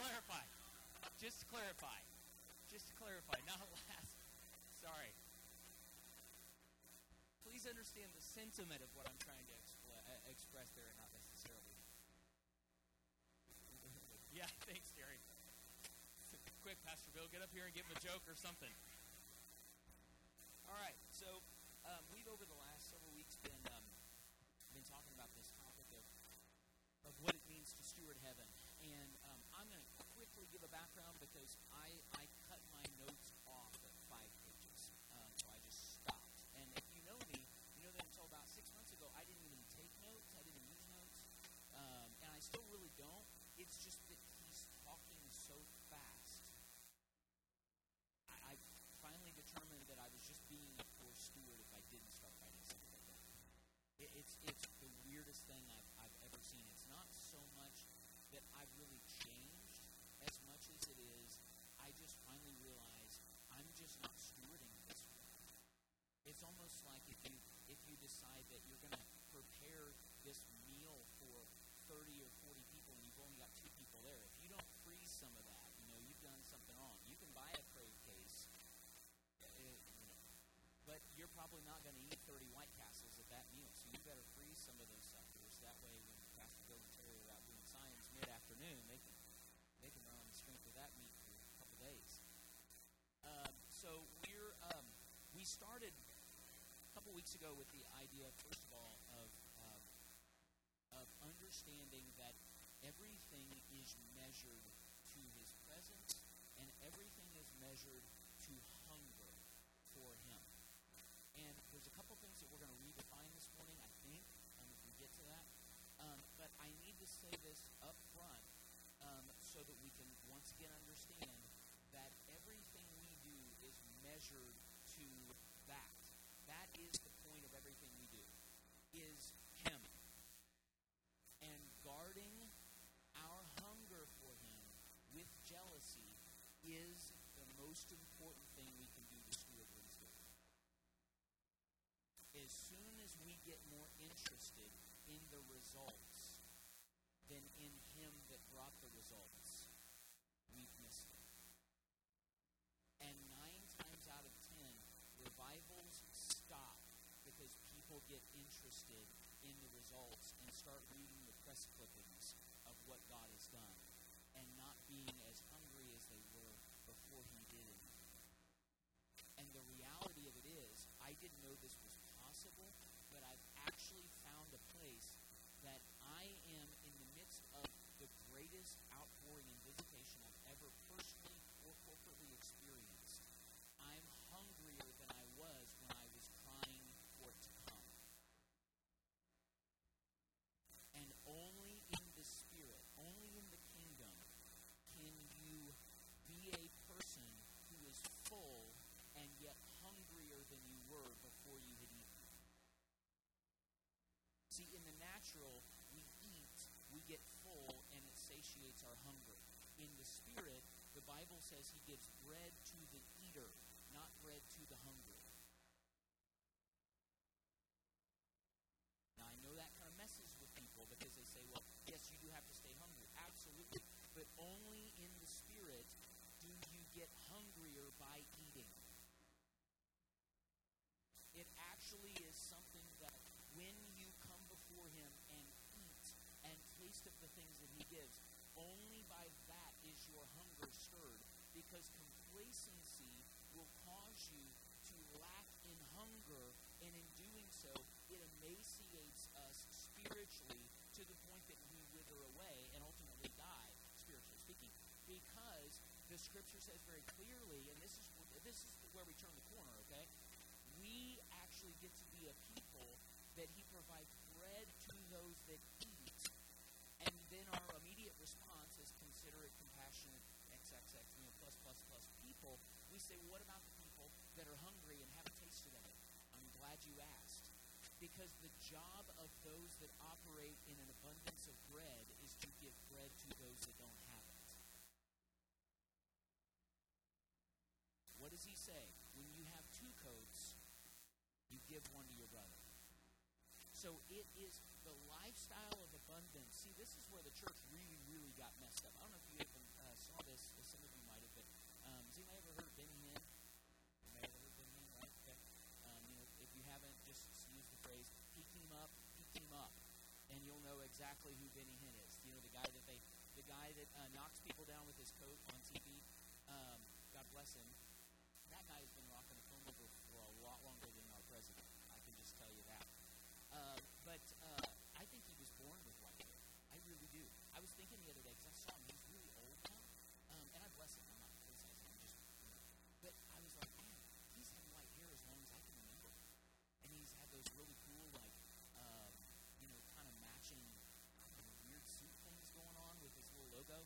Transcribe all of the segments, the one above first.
clarify. Just to clarify. Just to clarify, not last. Sorry. Please understand the sentiment of what I'm trying to uh, express there, and not necessarily. yeah, thanks, Gary. Quick, Pastor Bill, get up here and give him a joke or something. All right, so um, we've over the last several weeks been um, been talking about this topic of of what it means to steward heaven, and I'm going to quickly give a background because I I cut my notes off at five pages, um, so I just stopped. And if you know me, you know that until about six months ago, I didn't even take notes, I didn't use notes, um, and I still really don't. It's just that he's talking so fast. I, I finally determined that I was just being a poor steward if I didn't start writing some of it down. It, it's it's the weirdest thing I've, I've ever seen. It's not so much that I've really just not stewarding this. It's almost like if you if you decide that you're going to prepare this meal for 30 or 40 people and you've only got two people there, if you don't freeze some of that, you know you've done something wrong. You can buy a crave case, uh, you know, but you're probably not going to eat 30 White Castles at that meal, so you better freeze some of those suckers. That way, when Pastor Bill and Terry are out doing science mid-afternoon, they can they can run on the strength of that meat for a couple days. Um, so we're um, we started a couple weeks ago with the idea, first of all, of um, of understanding that everything is measured to His presence, and everything is measured to hunger for Him. And there's a couple things that we're going to redefine this morning, I think, um, if we get to that. Um, but I need to say this up front um, so that we can once again understand that everything we do is measured to that. That is the point of everything we do, is Him. And guarding our hunger for Him with jealousy is the most important thing we can do to steward He's. As soon as we get more interested in the results than in Him that brought the results, we've missed it. And nine times out of ten, revivals stop because people get interested in the results and start reading the press clippings of what God has done and not being as hungry as they were before He did anything. And the reality of it is, I didn't know this was possible, but I've actually found a place that I am in the midst of the greatest outpouring and visitation I've ever personally or corporately experienced. I'm hungrier than I was when I was crying for it to come. And only in the Spirit, only in the kingdom, can get full and it satiates our hunger. In the spirit, the Bible says he gives bread to the eater, not bread to the hungry. Now, I know that kind of messes with people because they say, well, yes, you do have to stay hungry. Absolutely. But only in the spirit do you get hungrier by eating. It actually is something that when you before him and eat and taste of the things that he gives, only by that is your hunger stirred. Because complacency will cause you to lack in hunger, and in doing so, it emaciates us spiritually to the point that we wither away and ultimately die, spiritually speaking. Because the scripture says very clearly, and this is this is where we turn the corner, okay? We actually get to be a people that he provides those that eat. And then our immediate response is considerate, compassionate, XXX, you know, plus, plus, plus people. We say, well, what about the people that are hungry and haven't tasted of it? I'm glad you asked. Because the job of those that operate in an abundance of bread is to give bread to those that don't have it. What does he say? When you have two coats, you give one to your brother. So it is the lifestyle of abundance. See, this is where the church really, really got messed up. I don't know if you even uh, saw this. Some of you might have, but um, has anybody ever heard of Benny Hinn? Anybody ever heard of Benny Hinn, right? Okay. Um, you know, if you haven't, just use the phrase "peek him up, peek him up," and you'll know exactly who Benny Hinn is. You know, the guy that they, the guy that uh, knocks people down with his coat on TV. Um, God bless him. That guy has been rocking a phone over for a lot longer than our president. I can just tell you that. Uh, but uh, I think he was born with white hair. I really do. I was thinking the other day because I saw him. He's really old now, um, and I bless him. I'm not criticizing him. Just, you know. but I was like, man, he's had white hair as long as I can remember, and he's had those really cool, like, um, you know, kind of matching know, weird suit things going on with his little logo.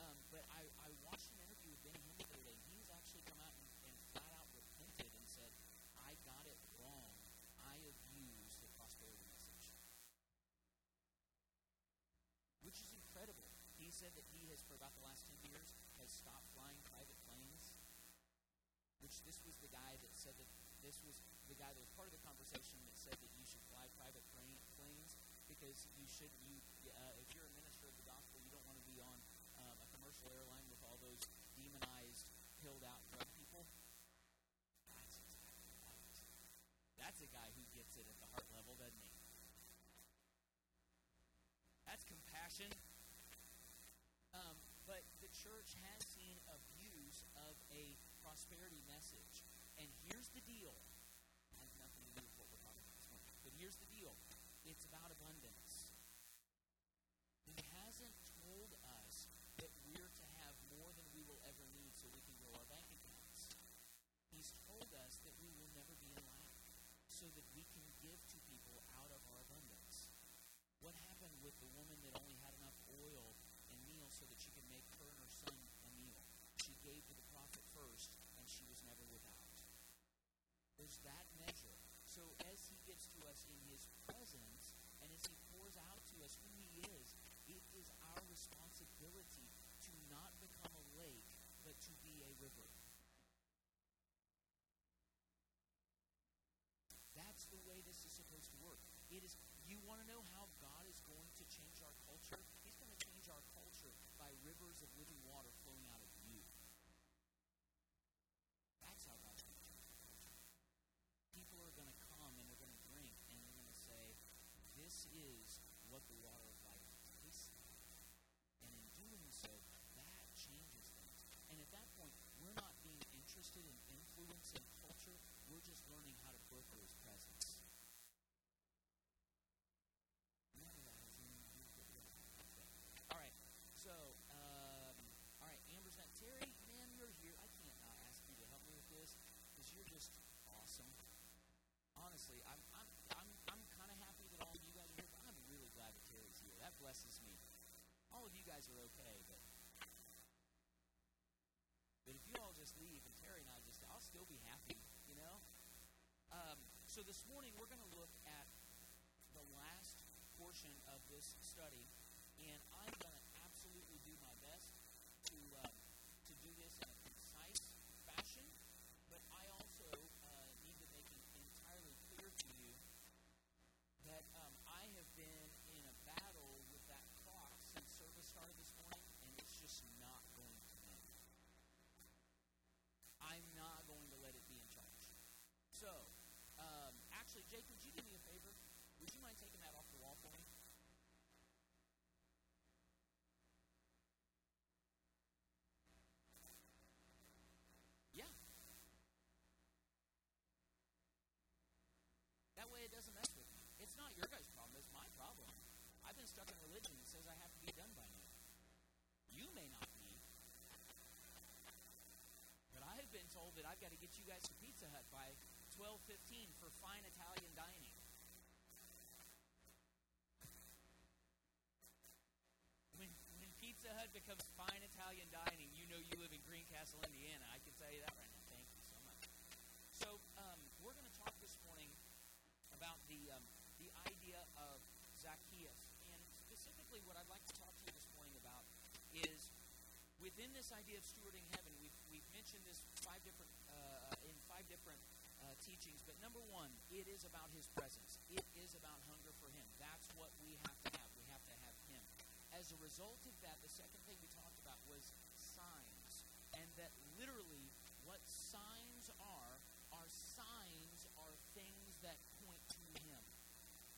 Um, but I, I watched an interview with Benny Hinn the other day. He's actually come out and, and flat out repented and said, I got it wrong. I abused the prosperity message. Which is incredible. He said that he has, for about the last 10 years, has stopped flying private planes. Which this was the guy that said that this was the guy that was part of the conversation that said that you should fly private plane, planes because you should, you, uh, if you're a minister of the gospel, you don't want to be on um, a commercial airline with all those demonized, pilled out drug people. That's exactly right. That's a guy who gets it at the heart level, doesn't he? That's compassion. Church has seen abuse of a prosperity message. And here's the deal. It has nothing to do with what we're talking about this morning. But here's the deal. It's about abundance. He hasn't told us that we're to have more than we will ever need so we can grow our bank accounts. He's told us that we will never be in lack so that we can give to people out of our abundance. What happened with the woman that only had enough oil and meal so that she could make her and her son a meal? She gave to the prophet first, and she was never without. There's that measure. So as he gets to us in his presence, and as he pours out to us who he is, it is our responsibility to not become a lake, but to be a river. That's the way this is supposed to work. It is you want to know how God is going to change our culture? He's going to change our culture by rivers of living water flowing out of you. That's how God's going to change our culture. People are going to come and they're going to drink and they're going to say, This is what the water of life tastes like. And in doing so, that changes things. And at that point, we're not being interested in influencing culture, we're just learning how to broker his presence. All right, so, um, all right, Amber's not. Terry, man, you're here. I can't not ask you to help me with this because you're just awesome. Honestly, I'm, I'm, I'm, I'm kind of happy that all of you guys are here, but I'm really glad that Terry's here. That blesses me. All of you guys are okay, but but if you all just leave and Terry and I just, I'll still be happy, you know? Um, so this morning we're going to look at the last portion of this study and I'm going to absolutely do my best to uh, to do this in a concise fashion. But I also uh, need to make it entirely clear to you that um, I have been in a battle with that clock since service started this morning, and it's just not going to end. I'm not going to let it be in charge. So, um, Jake, would you do me a favor? Would you mind taking that off the wall for me? Yeah. That way it doesn't mess with me. It's not your guys' problem, it's my problem. I've been stuck in religion that says I have to be done by noon. You may not be. But I have been told that I've got to get you guys to Pizza Hut by 12:15 for fine Italian dining. When, when Pizza Hut becomes fine Italian dining, you know you live in Greencastle, Indiana. I can tell you that right now. Thank you so much. So um, we're going to talk this morning about the um, the idea of Zacchaeus, and specifically, what I'd like to talk to you this morning about is within this idea of stewarding heaven. We've we've mentioned this five different uh, in five different uh, teachings, but number one, it is about His presence. It is about hunger for Him. That's what we have to have. We have to have Him. As a result of that, the second thing we talked about was signs, and that literally what signs are are signs are things that point to Him.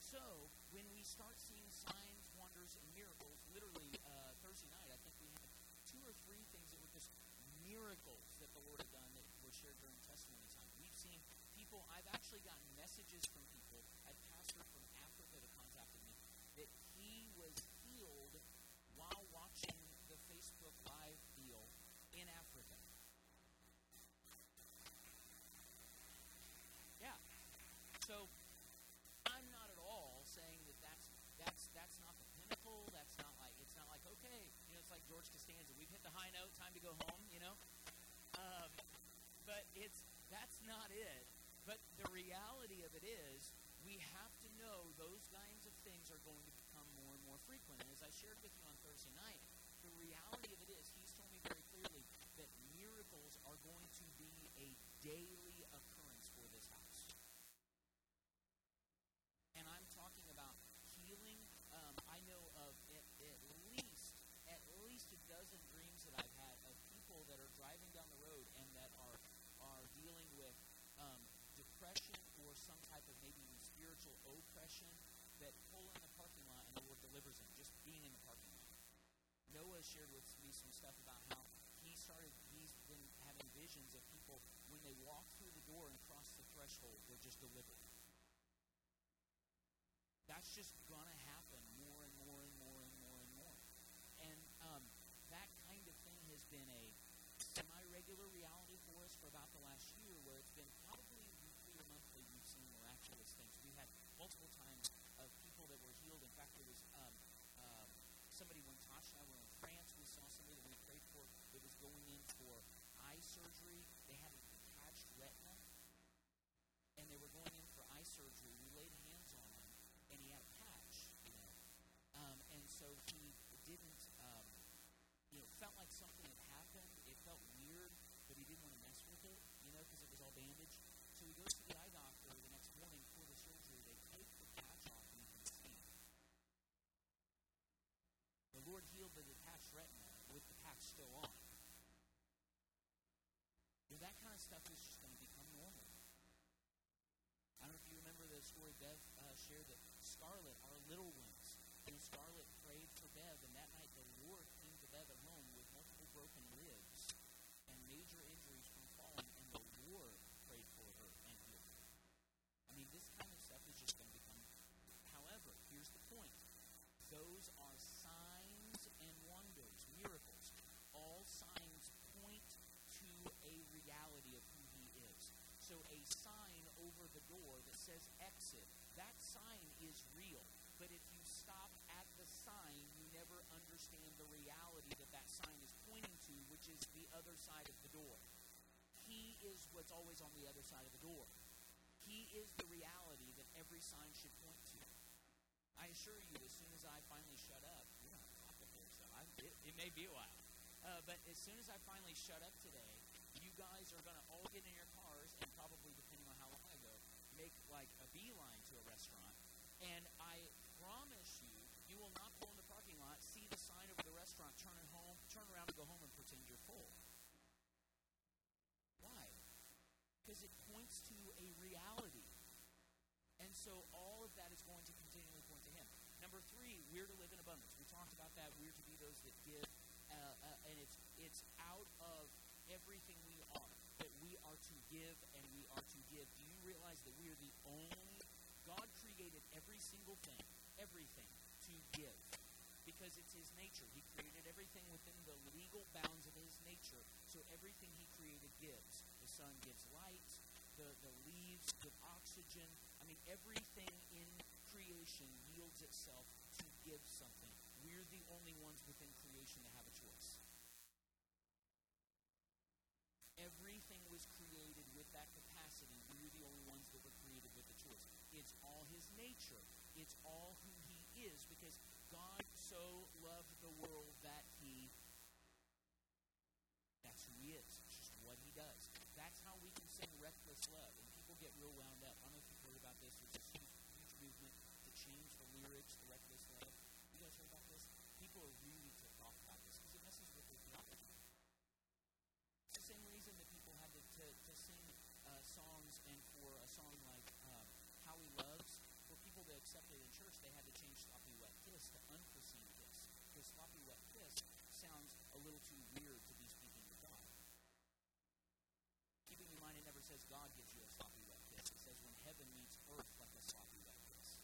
So when we start seeing signs, wonders, and miracles, literally uh, Thursday night, I think we had two or three things that were just miracles that the Lord had done that were shared during testimony time. Seen people. I've actually gotten messages from people. A pastor from Africa that contacted me that he was healed while watching the Facebook Live deal in Africa. Yeah. So I'm not at all saying that that's that's that's not the pinnacle. That's not like it's not like okay, you know, it's like George Costanza. We've hit the high note. Time to go home. You know. Um, but it's that's not it. But the reality of it is, we have to know those kinds of things are going to become more and more frequent. And as I shared with you on Thursday night, the reality of it is, he's told me very clearly that miracles are going to be a daily occurrence for this house. And I'm talking about healing. Um, I know of at, at least at least a dozen dreams that I've had of people that are driving down the road and that are are dealing with um, depression or some type of maybe spiritual oppression that pull in the parking lot and the Lord delivers them just being in the parking lot. Noah shared with me some stuff about how he started, he's been of people when they walk through the door and cross the threshold, they're just delivered. That's just going to happen more and more and more and more and more. And um, that kind of thing has been a semi regular reality for us for about the last year, where it's been probably weekly or monthly we've seen miraculous things. We've had multiple times of people that were healed. In fact, there was um, um, somebody when Tasha and I were in France, we saw somebody that we prayed for that was going in for surgery. They had a detached retina, and they were going in for eye surgery. We laid hands on him, and he had a patch, you know. Um, and so he didn't, um, you know, felt like something had happened. It felt weird, but he didn't want to mess with it, you know, because it was all bandaged. So he goes to the eye doctor the next morning for the surgery. They take the patch off, and you can see. The Lord healed the detached retina with the patch still on. That kind of stuff is just going to become normal. I don't know if you remember the story Bev uh, shared that Scarlett, our little ones, you know, Scarlett prayed for Bev, and that night the Lord came to Bev at home with multiple broken ribs and major injuries from falling, and the Lord prayed for her and healed her. I mean, this kind of stuff is just going to become. However, here's the point: those are signs and wonders, miracles. All signs point to a reality of who He is. So a sign over the door that says exit, that sign is real. But if you stop at the sign, you never understand the reality that that sign is pointing to, which is the other side of the door. He is what's always on the other side of the door. He is the reality that every sign should point to. I assure you, as soon as I finally shut up, you're not it may be a while. Uh, but as soon as I finally shut up today, guys are going to all get in your cars and probably, depending on how long I go, make like a beeline to a restaurant. And I promise you, you will not pull in the parking lot, see the sign over the restaurant, turn it home, turn around and go home and pretend you're full. Why? Because it points to a reality. And so all of that is going to continually point to Him. Number three, we're to live in abundance. We talked about that. We're to be those that give, uh, uh, and it's it's out of everything we are to give and we are to give. Do you realize that we are the only God created every single thing, everything to give because it's his nature. He created everything within the legal bounds of his nature. So everything he created gives. The sun gives light, the, the leaves give oxygen. I mean, everything in creation yields itself to give something. We're the only ones within creation that have a choice. Everything was created with that capacity. We're the only ones that were created with the choice. It's all his nature. It's all who he is because God so loved the world that he that's who he is. It's just what he does. That's how we can sing reckless love. And people get real wound up. I don't know if you've heard about this. There's this huge, huge movement to change the lyrics to reckless love. You guys heard about this? People are really ticked off about this because it messes with their theology. It's the same reason that people had to, to, to sing uh, songs and for a song like um, How He Loves, for people to accept it in church, they had to change Sloppy Wet Kiss to Unforeseen Kiss. Because Sloppy Wet Kiss sounds a little too weird to be speaking to God. Keeping in mind, it never says God gives you a sloppy wet kiss. It says when heaven meets earth like a sloppy wet kiss.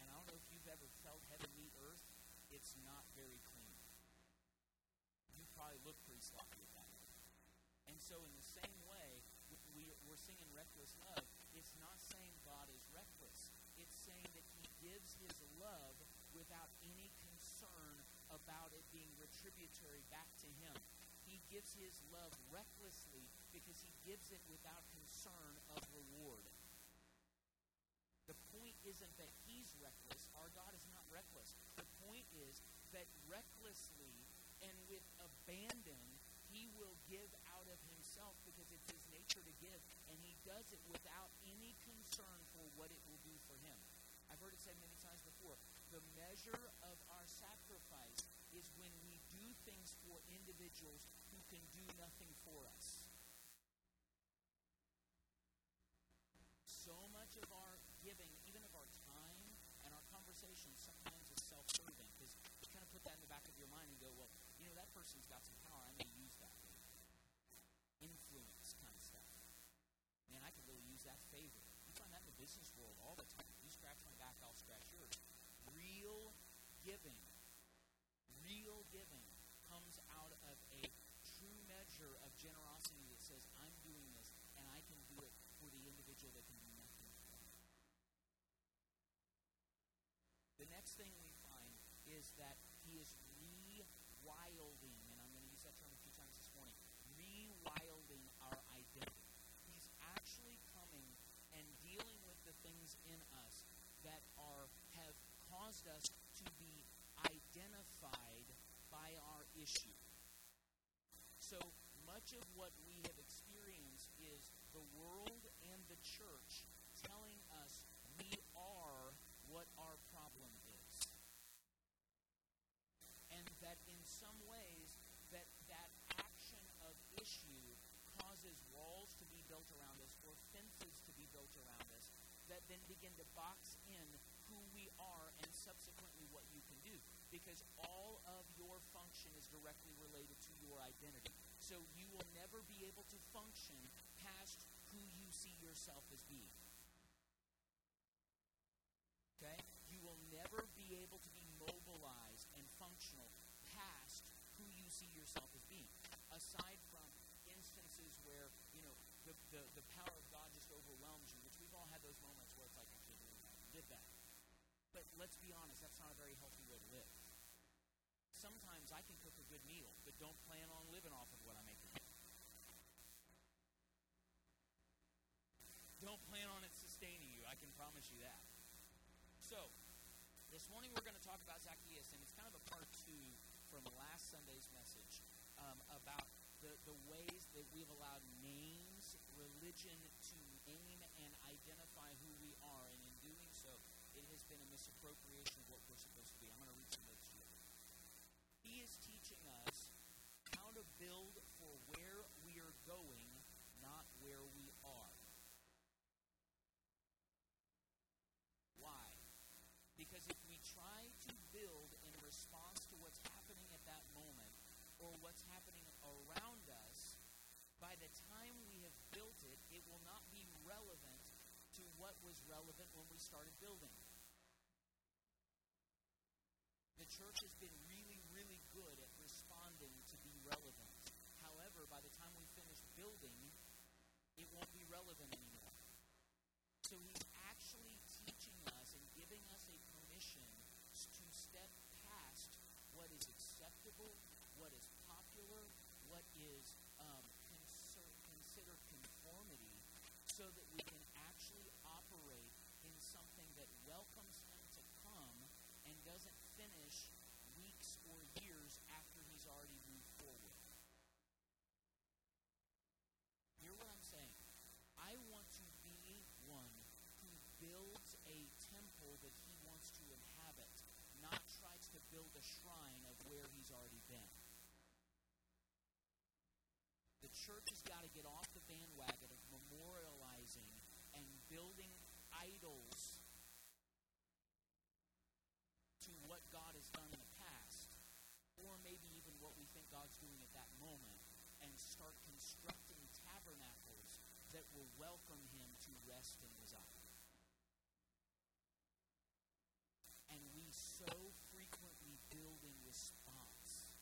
And I don't know if you've ever felt heaven meet earth. It's not very clean. You probably look pretty sloppy so, in the same way, we, we're singing reckless love. It's not saying God is reckless. It's saying that He gives His love without any concern about it being retributory back to Him. He gives His love recklessly because He gives it without concern of reward. The point isn't that He's reckless. Our God is not reckless. The point is that recklessly and with abandon, He will give out of Himself because it's His nature to give, and He does it without any concern for what it will do for Him. I've heard it said many times before the measure of our sacrifice is when we do things for individuals who can do nothing for us. So much of our giving, even of our time and our conversations, sometimes is self serving because you kind of put that in the back of your mind and go, well, you know, that person's got some power. I use that for influence kind of stuff. Man, I use that favor. You find that in the business world all the time. You scratch my back, I'll scratch yours. Real giving, real giving comes out of a true measure of generosity that says, I'm doing this and I can do it for the individual that can do nothing for me. The next thing we find is that he is rewilding, and I'm going to use that term a few times this morning, rewilding our identity. He's actually coming and dealing with the things in us that are have caused us to be identified by our issue. So much of what we have experienced is the world and the church telling us we are what our problem is. And that in some ways that that action of issue causes walls to be built around us or fences to be built around us that then begin to box in who we are and subsequently what you can do because all of your function is directly related to your identity. So you will never be able to function past who you see yourself as being. Okay? You will never be able to be mobilized and functional past who you see yourself as being. Aside from instances where, you know, the, the, the power of God just overwhelms you, which we've all had those moments where it's like, I can't believe I did that. But let's be honest, that's not a very healthy way to live. Sometimes I can cook a good meal, but don't plan on living off of what I make. Don't plan on it sustaining you. I can promise you that. So, this morning we're going to talk about Zacchaeus, and it's kind of a part two from last Sunday's message um, about the, the ways that we've allowed names, religion to name and identify who we are. And in it has been a misappropriation of what we're supposed to be. I'm going to read some notes you. He is teaching us how to build for where we are going, not where we are. Why? Because if we try to build in response to what's happening at that moment or what's happening around us, by the time we have built it, it will not be relevant to what was relevant when we started building. The church has been really, really good at responding to be relevant. However, by the time we finish building, it won't be relevant anymore. So he's actually teaching us and giving us a permission to step past what is acceptable, what is popular, what is um, conser- considered conformity, so that we can actually operate in something that welcomes him to come and doesn't finish weeks or years after he's already moved forward. Hear what I'm saying? I want to be one who builds a temple that he wants to inhabit, not tries to build a shrine of where he's already been. The church has got to get off the bandwagon of memorializing and building idols to what God has done in the past, or maybe even what we think God's doing at that moment, and start constructing tabernacles that will welcome Him to rest and reside. And we so frequently build in response.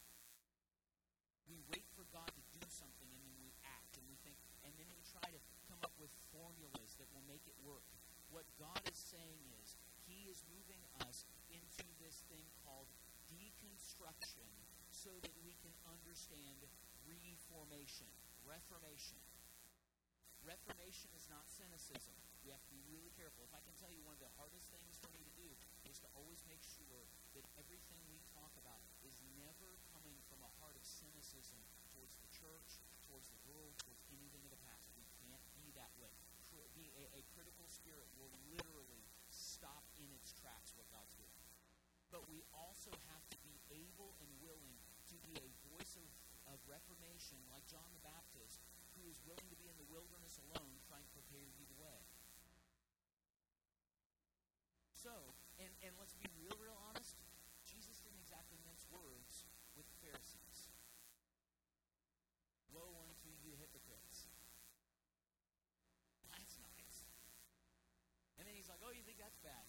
We wait for God to do something and then we act and we think, and then we try to come up with formulas that will make it work. What God is saying is, He is moving us into this thing called deconstruction so that we can understand reformation, reformation. Reformation is not cynicism. We have to be really careful. If I can tell you, one of the hardest things for me to do is to always make sure that everything we talk about is never coming from a heart of cynicism towards the church, towards the world, towards anything of the past. We can't be that way. Be a, a critical spirit will literally stop in its tracks what God's doing. But we also have to be able and willing to be a voice of, of reformation, like John the Baptist, who is willing to be in the wilderness alone, trying to prepare you the way. So, and, and let's be real, real honest, Jesus didn't exactly mince words with the Pharisees. Woe unto you hypocrites. That's nice. And then he's like, oh, you think that's bad?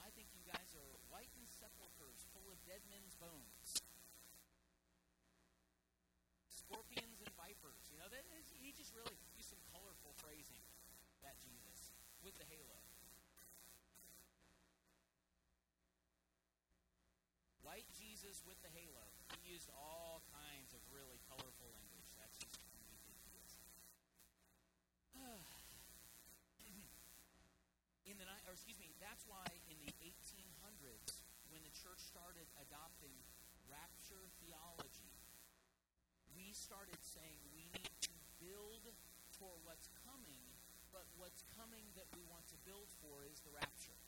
I think you guys are whitened sepulchres full of dead men's bones. Scorpions and vipers. You know, that is, he just really used some colorful phrasing, that Jesus, with the halo. White Jesus with the halo. He used all kinds of really colorful language. That's just who in the ni- or excuse me, that's why in the 1800s, when the church started adopting rapture theology, we started saying we need to build for what's but what's coming that we want to build for is the rapture.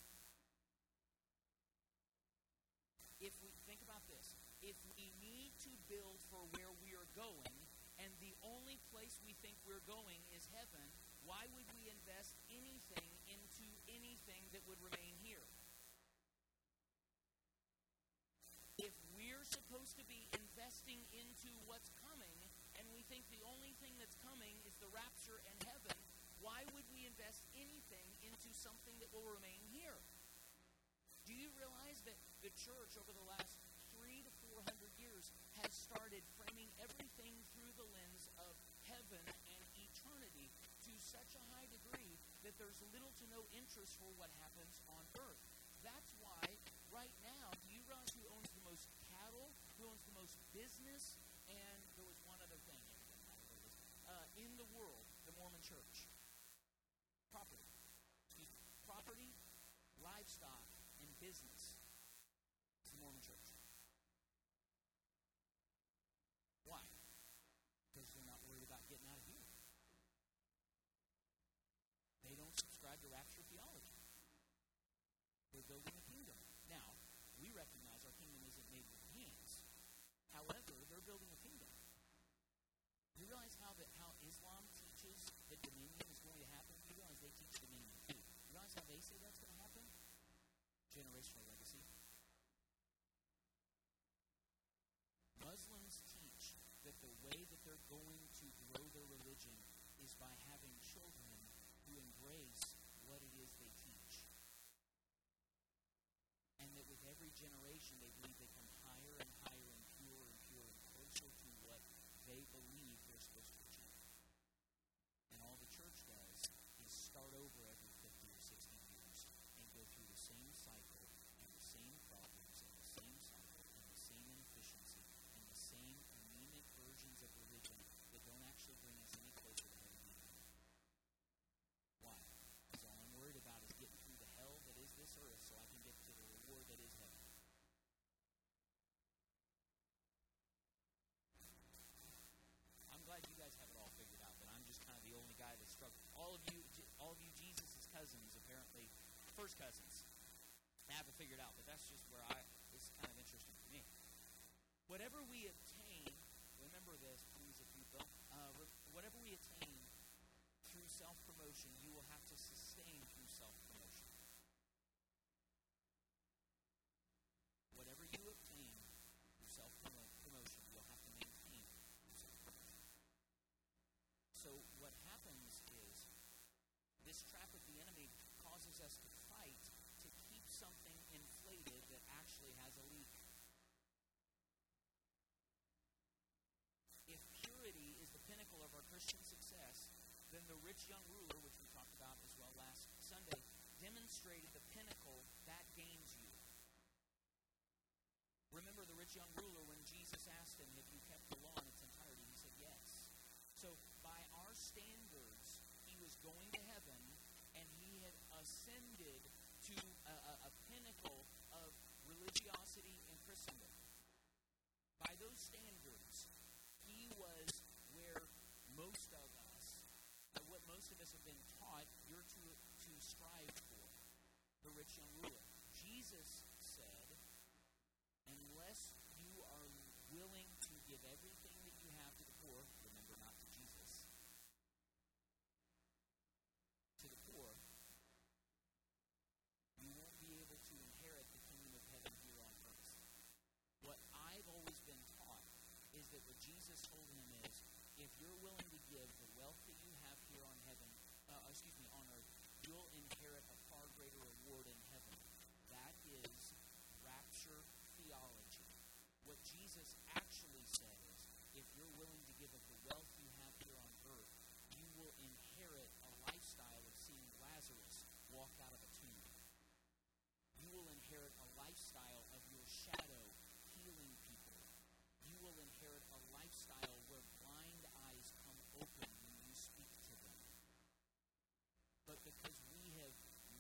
If we think about this, if we need to build for where we are going, and the only place we think we're going is heaven, why would we invest anything into anything that would remain here? If we're supposed to be investing into what's coming, and we think the only thing that's coming is the rapture and heaven, why would we invest anything into something that will remain here? Do you realize that the church over the last three to four hundred years has started framing everything through the lens of heaven and eternity to such a high degree that there's little to no interest for what happens on earth? That's why right now, do you realize who owns the most cattle, who owns the most business, and there was one other thing, uh, in the world, the Mormon church? property, livestock, and business to the Mormon church. Why? Because they're not worried about getting out of here. They don't subscribe to rapture theology. They're building a kingdom. Now, we recognize our kingdom isn't made with hands. However, they're building a kingdom. Do You realize how, that, how Islam teaches that dominion is going to happen generation, they believe they come higher and higher and purer and purer and closer to what they believe they're supposed to achieve. And all the church does is start over every 50 or 60 years and go through the same cycle and the same problems and the same cycle and the same inefficiency and the same anemic versions of religion that don't actually bring us any closer to heaven being here. Why? Because all I'm worried about is getting through the hell that is this earth so I can get to the reward that is heaven. I'm glad you guys have it all figured out, but I'm just kind of the only guy that struggles. All of you, all of you, Jesus' cousins, apparently, first cousins, I have it figured out. But that's just where I. Is kind of interesting to me. Whatever we obtain, remember this, please, if you. Uh, whatever we attain through self promotion, you will have to sustain through self promotion. Whatever you obtain through self promotion, you'll have to maintain through self promotion. So, what happens is this trap of the enemy causes us to something inflated that actually has a leak. If purity is the pinnacle of our Christian success, then the rich young ruler, which we talked about as well last Sunday, demonstrated the pinnacle that gains you. Remember the rich young ruler when Jesus asked him, if you kept the law in its entirety? He said, Yes. So, by our standards, he was going to heaven and he had ascended to a, a, a pinnacle of religiosity in Christendom. By those standards, he was where most of us, uh, what most of us have been taught, you're to, to strive for. The rich young ruler. Jesus said, unless you are willing to give everything that you have to the poor, remember not to Jesus, to the poor, you won't be able to inherit the kingdom of heaven here on earth. What I've always been taught is that what Jesus told him is, if you're willing to give the wealth that you have here on heaven, uh, excuse me, on earth, you'll inherit a far greater reward in heaven. That is rapture theology. What Jesus actually said is, if you're willing to give up the wealth you have here on earth, you will inherit a lifestyle of seeing Lazarus walk out of a tomb. You will inherit a lifestyle of your shadow healing people. You will inherit a lifestyle where blind eyes come open when you speak to them. But because we have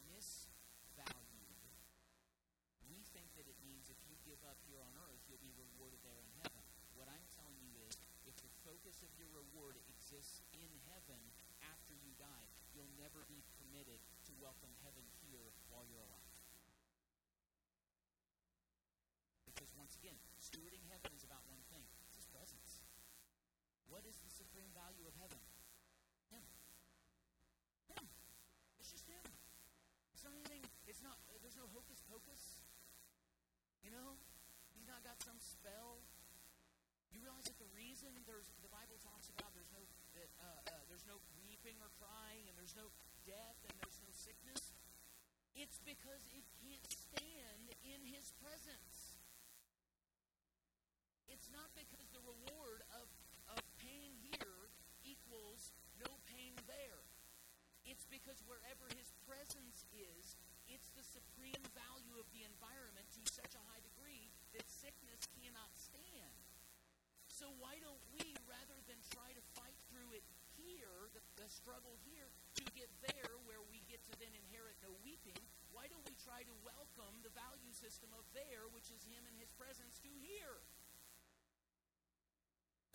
misvalued, we think that it means if you give up here on earth, you'll be rewarded there in heaven. What I'm telling you is, if the focus of your reward exists in heaven after you die, you'll never be permitted to welcome heaven here while you're alive. Because once again, stewarding heaven is about one thing it's His presence. What is the supreme value of heaven? Him. Him. It's just Him. It's not anything, it's not, there's no hocus pocus. You know? He's not got some spell. You realize that the reason there's, the Bible talks about there's no, that, uh, uh, there's no weeping or crying and there's no death and there's no sickness? It's because it can't stand in His presence. It's not because the reward of, of pain here equals no pain there. It's because wherever his presence is, it's the supreme value of the environment to such a high degree that sickness cannot stand. So why don't we, rather than try to fight through it here, the, the struggle here, to get there where we get to then inherit no weeping, why don't we try to welcome the value system of there, which is him and his presence, to here?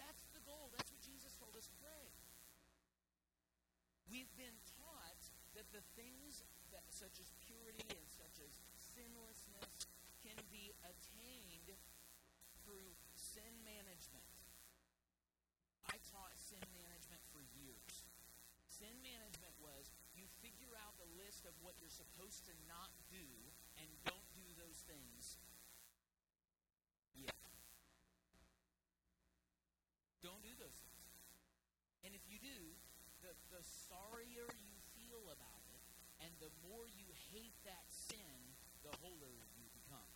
That's the goal. That's what Jesus told us to pray. We've been taught that the things that, such as purity and such as sinlessness can be attained through sin management. I taught sin management for years. Sin management was you figure out the list of what you're supposed to not do and don't do those things. Yeah. Don't do those things. And if you do, the, sorrier you feel about it, and the more you hate that sin, the holier you become.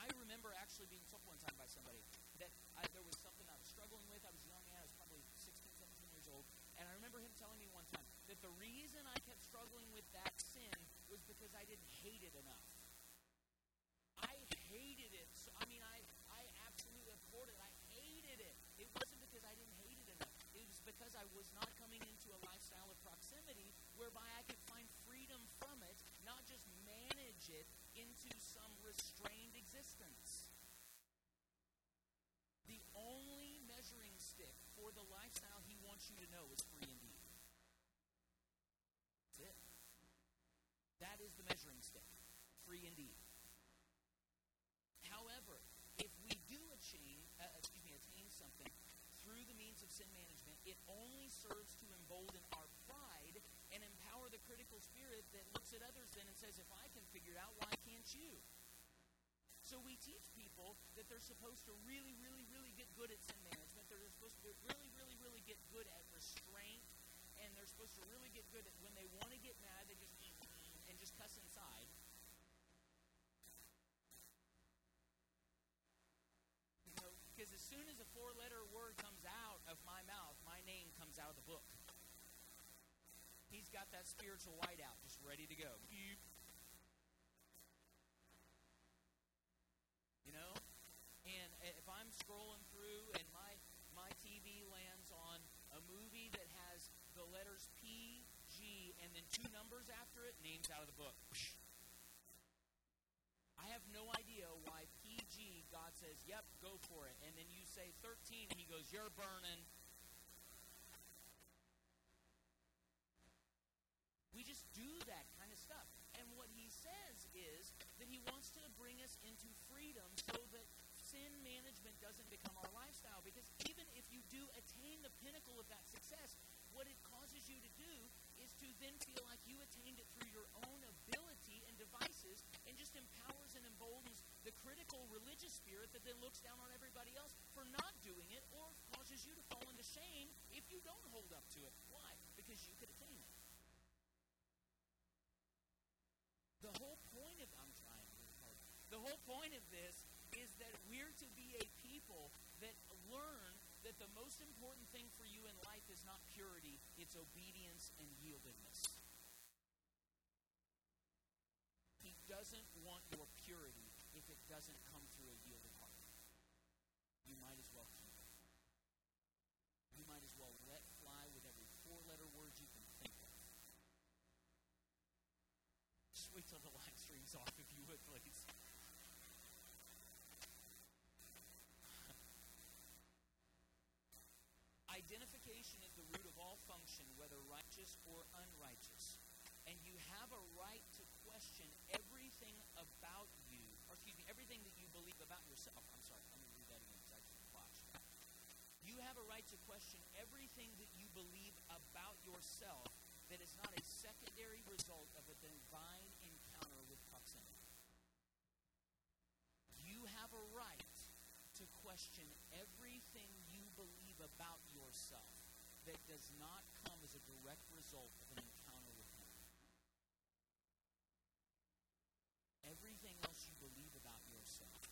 I remember actually being told one time by somebody that I, there was something I was struggling with. I was young, I was probably 16, 17 years old. And I remember him telling me one time that the reason I kept struggling with that sin was because I didn't hate it enough. I hated it. So, I mean, I, I absolutely abhorred it. I hated it. It wasn't because I didn't hate it enough. It was because I was not coming into a lifestyle of proximity whereby I could find freedom from it, not just manage it into some restrained existence. The only measuring stick for the lifestyle he wants you to know is free indeed. That's it. That is the measuring stick. Free indeed. However, if we do attain, uh, excuse me, attain something of sin management, it only serves to embolden our pride and empower the critical spirit that looks at others then and says, if I can figure it out, why can't you? So we teach people that they're supposed to really, really, really get good at sin management. They're supposed to really, really, really get good at restraint. And they're supposed to really get good at when they want to get mad, they just and just cuss inside. You know, because as soon as a four-letter word comes out of my mouth, my name comes out of the book. He's got that spiritual whiteout just ready to go. You know? And uh, if I'm scrolling through and my my TV lands on a movie that has the letters P, G, and then two numbers after it, names out of the book. I have no idea why PG, God says, yep, go for it. And then you say 13, and he goes, you're burning. We just do that kind of stuff. And what he says is that he wants to bring us into freedom so that sin management doesn't become our lifestyle. Because even if you do attain the pinnacle of that success, what it causes you to do is to then feel like you attained it through your own ability and devices and just empowers and emboldens the critical religious spirit that then looks down on everybody else for not doing it or causes you to fall into shame if you don't hold up to it. Why? Because you could attain it. The whole point of I'm trying really hard. The whole point of this is that we're to be a people that learn that the most important thing for you in life is not purity, it's obedience and yieldedness. He doesn't want your purity if it doesn't come through a yielded heart. You might as well keep it. You might as well let fly with every four letter word you can think of. Just wait till the live stream's off, if you would, please. Identification is the root of all function, whether righteous or unrighteous. And you have a right to question everything about you, or excuse me, everything that you believe about yourself. I'm sorry, let me read that again because I just botched. You have a right to question everything that you believe about yourself that is not a secondary result of a divine encounter with proximity. You have a right to question everything you believe about yourself that does not come as a direct result of an encounter with Him. Everything else you believe about yourself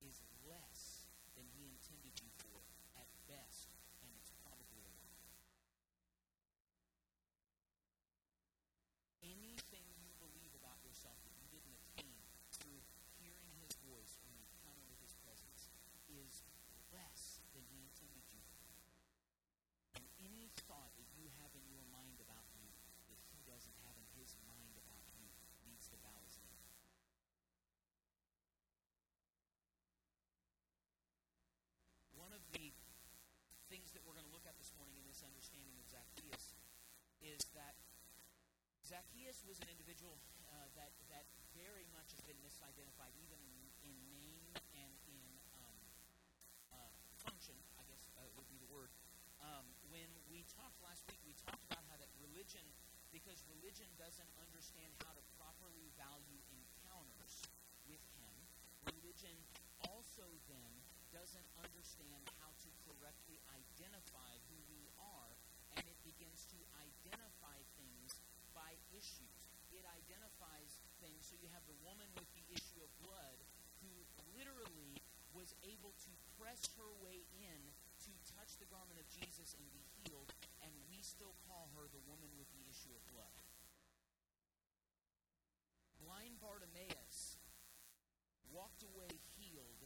is less than He intended you for at best, and it's probably a lie. Anything you believe about yourself that you didn't attain through hearing His voice or an encounter with His presence is less than He intended you for. And any thought that you have in your mind about you that He doesn't have in His mind about you needs to bow His knee. One of the things that we're going to look at this understanding of Zacchaeus is that Zacchaeus was an individual uh, that, that very much has been misidentified, even in, in name and in um, uh, function, I guess uh, would be the word. Um, when we talked last week, we talked about how that religion, because religion doesn't understand how to properly value encounters with Him, religion also then doesn't understand how to correctly identify who we are, and to identify things by issues. It identifies things. So you have the woman with the issue of blood who literally was able to press her way in to touch the garment of Jesus and be healed, and we still call her the woman with the issue of blood. Blind Bartimaeus walked away healed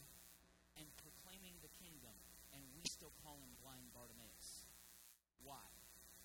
and proclaiming the kingdom, and we still call him blind Bartimaeus. Why?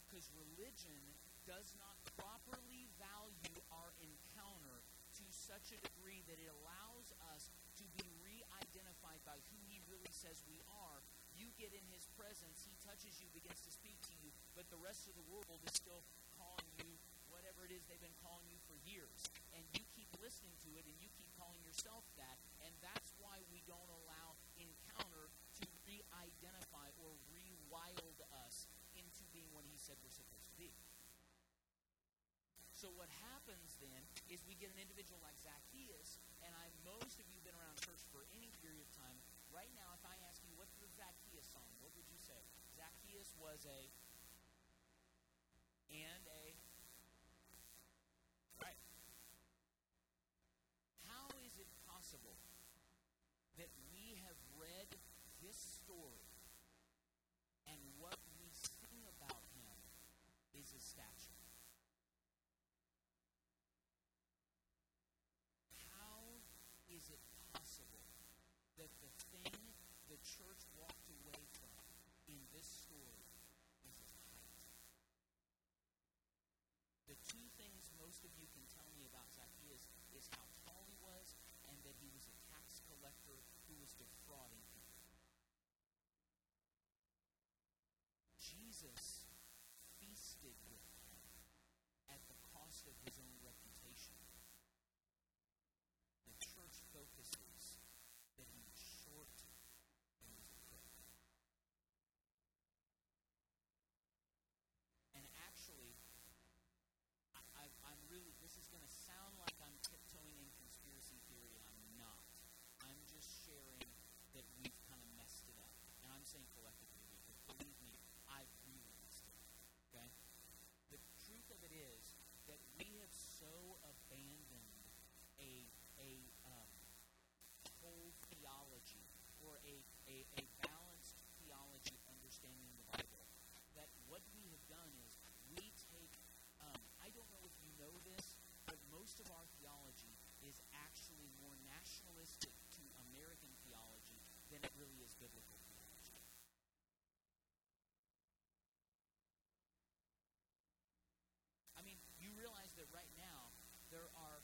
Because religion does not properly value our encounter to such a degree that it allows us to be re identified by who he really says we are. You get in his presence, he touches you, begins to speak to you, but the rest of the world is still calling you whatever it is they've been calling you for years. And you keep listening to it and you keep calling yourself that, and that's why we don't allow encounter to re identify or rewild us into being what he said we're supposed to be. So what happens then is we get an individual like Zacchaeus, and I most of you have been around church for any period of time. Right now, if I ask you what's the Zacchaeus song, what would you say? Zacchaeus was a and a right. How is it possible that we have read this story and what we sing about him is his stature? How is it possible that the thing the church walked away from in this story is his height? The two things most of you can tell me about Zacchaeus is how tall he was and that he was a tax collector who was defrauding people. Jesus feasted with him at the cost of his own reputation. The church focuses that he was short and he was a crook. And actually, I, I, I'm really, this is going to sound like I'm tiptoeing in conspiracy theory, and I'm not. I'm just sharing that we've kind of messed it up. And I'm saying collectively because believe me, I've really messed it up. Okay? The truth of it is that we have so abandoned a, a um, whole theology or a, a, a balanced theology understanding the Bible that what we have done is we take, um, I don't know if you know this, but most of our theology is actually more nationalistic to American theology than it really is biblical theology. I mean, you realize that right now there are.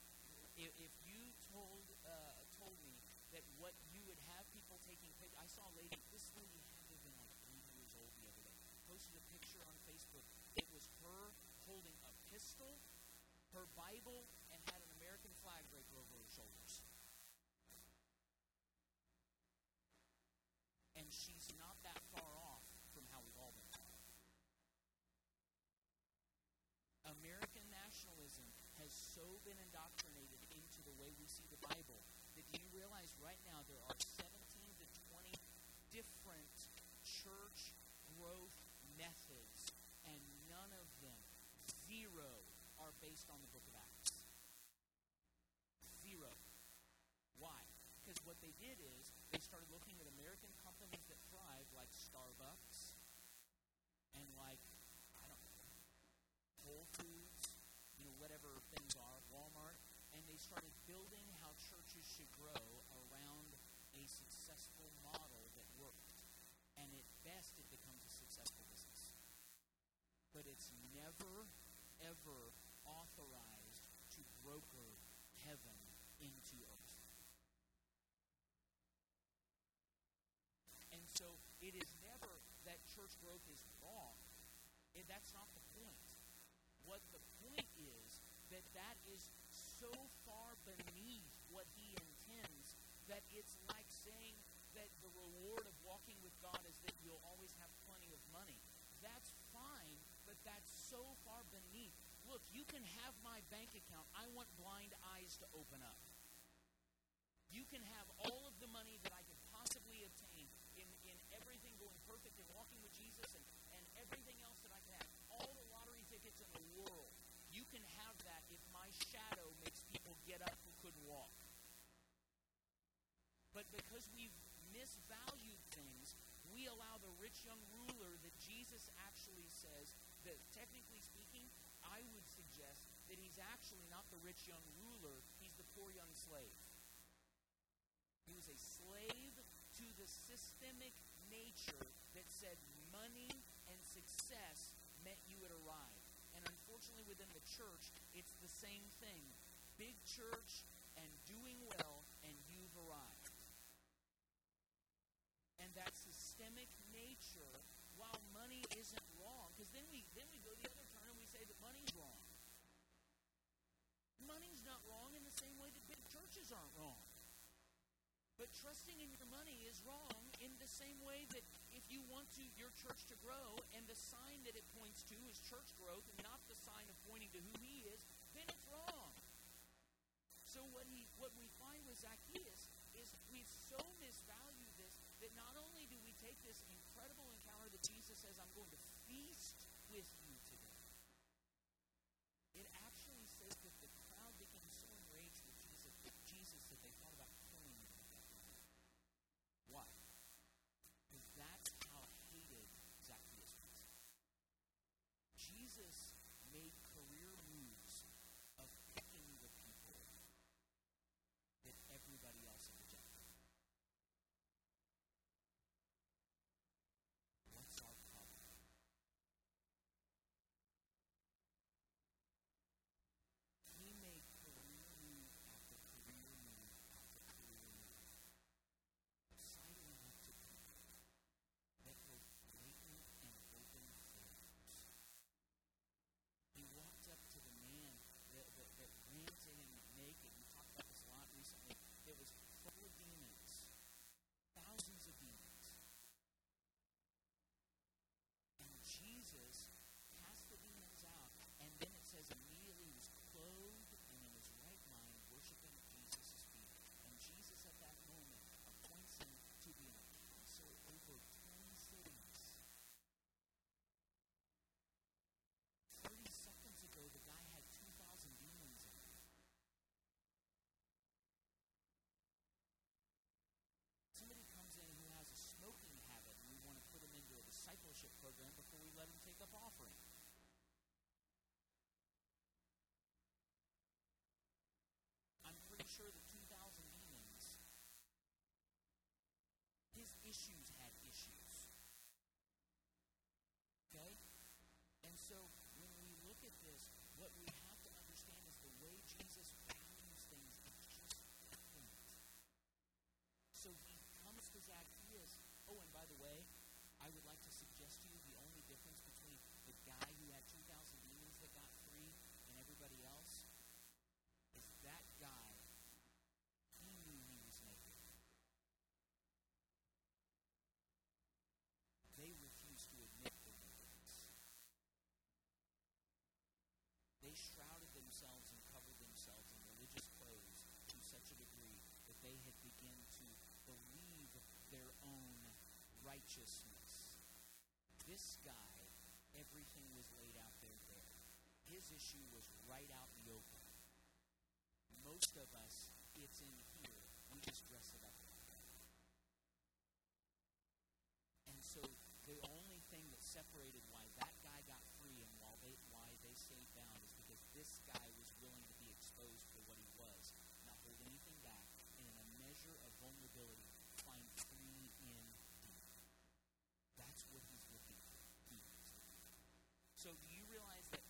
If, if you told uh, told me that what you would have people taking pictures, I saw a lady. This lady had to have been like three years old the other day. Posted a picture on Facebook. It was her holding a pistol, her Bible, and had an American flag draper over her shoulders. And she's not that far off from how we've all been taught. American nationalism has so been indoctrinated the way we see the Bible that do you realize right now there are 17 to 20 different church growth methods, and none of them, zero, are based on the book of Acts. Zero. Why? Because what they did is they started looking at American companies that thrive, like Starbucks and like, I don't know, Whole Foods, you know, whatever things are, Walmart, and they started building how churches should grow around a successful model that worked. And at best, it becomes a successful business. But it's never, ever authorized to broker heaven into earth. And so it is never that church growth is wrong. It, that's not the point. What the point is, that that is so far beneath what he intends that it's like saying that the reward of walking with God is that you'll always have plenty of money. That's fine, but that's so far beneath. Look, you can have my bank account. I want blind eyes to open up. You can have all of the money that I could possibly obtain in, in everything going perfect and walking with Jesus and, and everything else that I can have. All the lottery tickets in the world. You can have that if my shadow makes people get up who couldn't walk. But because we've misvalued things, we allow the rich young ruler that Jesus actually says that, technically speaking, I would suggest that he's actually not the rich young ruler, he's the poor young slave. He was a slave to the systemic nature that said money and success meant you would arrive. And unfortunately, within the church, it's the same thing. Big church and doing well, and you've arrived. And that systemic nature, while money isn't wrong, because then we then we go the other turn and we say that money's wrong. Money's not wrong in the same way that big churches aren't wrong. But trusting in your money is wrong in the same way that if you want to your church to grow and the sign that it points to is church growth and not the sign of pointing to who he is, then it's wrong. So what he what we find with Zacchaeus is we've so misvalued this that not only do we take this incredible encounter that Jesus says, I'm going to feast with you today. It actually says that the crowd became so enraged with Jesus, with Jesus that they thought about killing him at that moment. Why? Because that's how hated Zacchaeus was. Jesus made career moves of picking the people that everybody else had rejected. What's our problem? He made career move after career move after career move, sidling up to people that were blatant and open failures. He walked up to the man that, that, that ran to him naked. We talked about this a lot recently. It was full of demons, thousands of demons. And Jesus cast the demons out, and then it says immediately he was clothed and in his right mind, worshiping at Jesus' feet. And Jesus at that moment appoints him to be an apostle over 10 cities. 30 seconds ago, the guy had 2,000 demons in him. Somebody comes in who has a smoking habit, and we want to put him into a discipleship program before we let him take up offering. I'm pretty sure the 2,000 demons, his issues had issues. Okay? And so when we this, what we have to understand is the way Jesus values things is just different. So he comes to Zacchaeus. Oh, and by the way, I would like to suggest to you the only difference between the guy who had 2,000 demons that got free and everybody else is that guy, he knew he was naked. They refused to admit their nakedness. They shrouded themselves and covered themselves in religious clothes to such a degree that they had begun to believe their own righteousness. This guy, everything was laid out there there. His issue was right out in the open. Most of us, it's in here. We just dress it up. And so the only thing that separated why that guy got free and while they why they stayed bound is because this guy was willing to be exposed for what he was, not hold anything back, and in a measure of vulnerability, find free indeed. That's what he's looking for. He is looking for. So do you realize that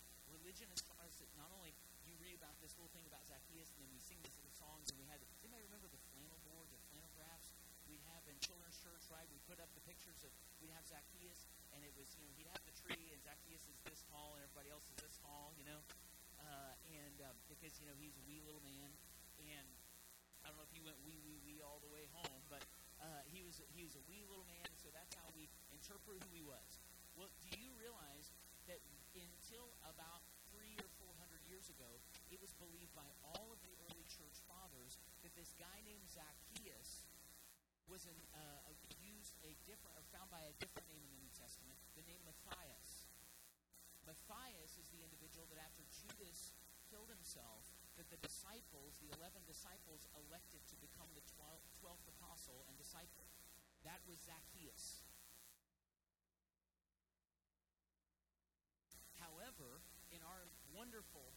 religion as far as not only you read about this little thing about Zacchaeus and then we sing these little songs and we had does anybody remember the flannel boards or flannel graphs we'd have in children's church, right? We put up the pictures of we'd have Zacchaeus and it was, you know, he'd have the tree and Zacchaeus is this tall and everybody else is this tall, you know. Uh, and um, because you know he's a wee little man, and I don't know if he went wee wee wee all the way home, but uh, he was he was a wee little man, and so that's how we interpret who he was. Well, do you realize that until about three or four hundred years ago, it was believed by all of the early church fathers that this guy named Zacchaeus was an, uh, used a different or found by a different name in the New Testament, the name Matthias. Matthias is the individual that after Judas killed himself, that the disciples, the 11 disciples, elected to become the 12th apostle and disciple. That was Zacchaeus. However, in our wonderful,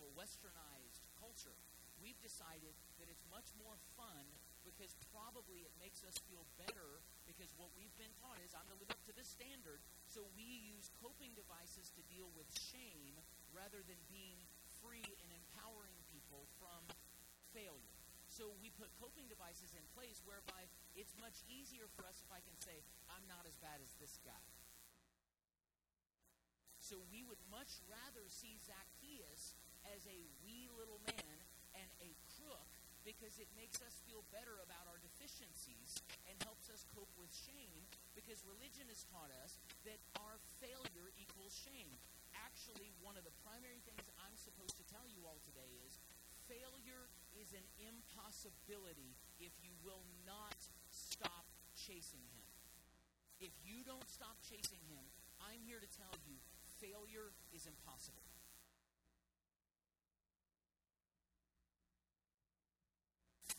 wonderful westernized culture, we've decided that it's much more fun because probably it makes us feel better because what we've been taught is I'm to live up to this standard. So we use coping devices to deal with shame rather than being free and empowering people from failure. So we put coping devices in place whereby it's much easier for us if I can say, I'm not as bad as this guy. So we would much rather see Zacchaeus as a wee little man and a crook because it makes us feel better about our deficiencies and helps us cope with shame because religion has taught us that our failure equals shame actually one of the primary things I'm supposed to tell you all today is failure is an impossibility if you will not stop chasing him. If you don't stop chasing him, I'm here to tell you failure is impossible.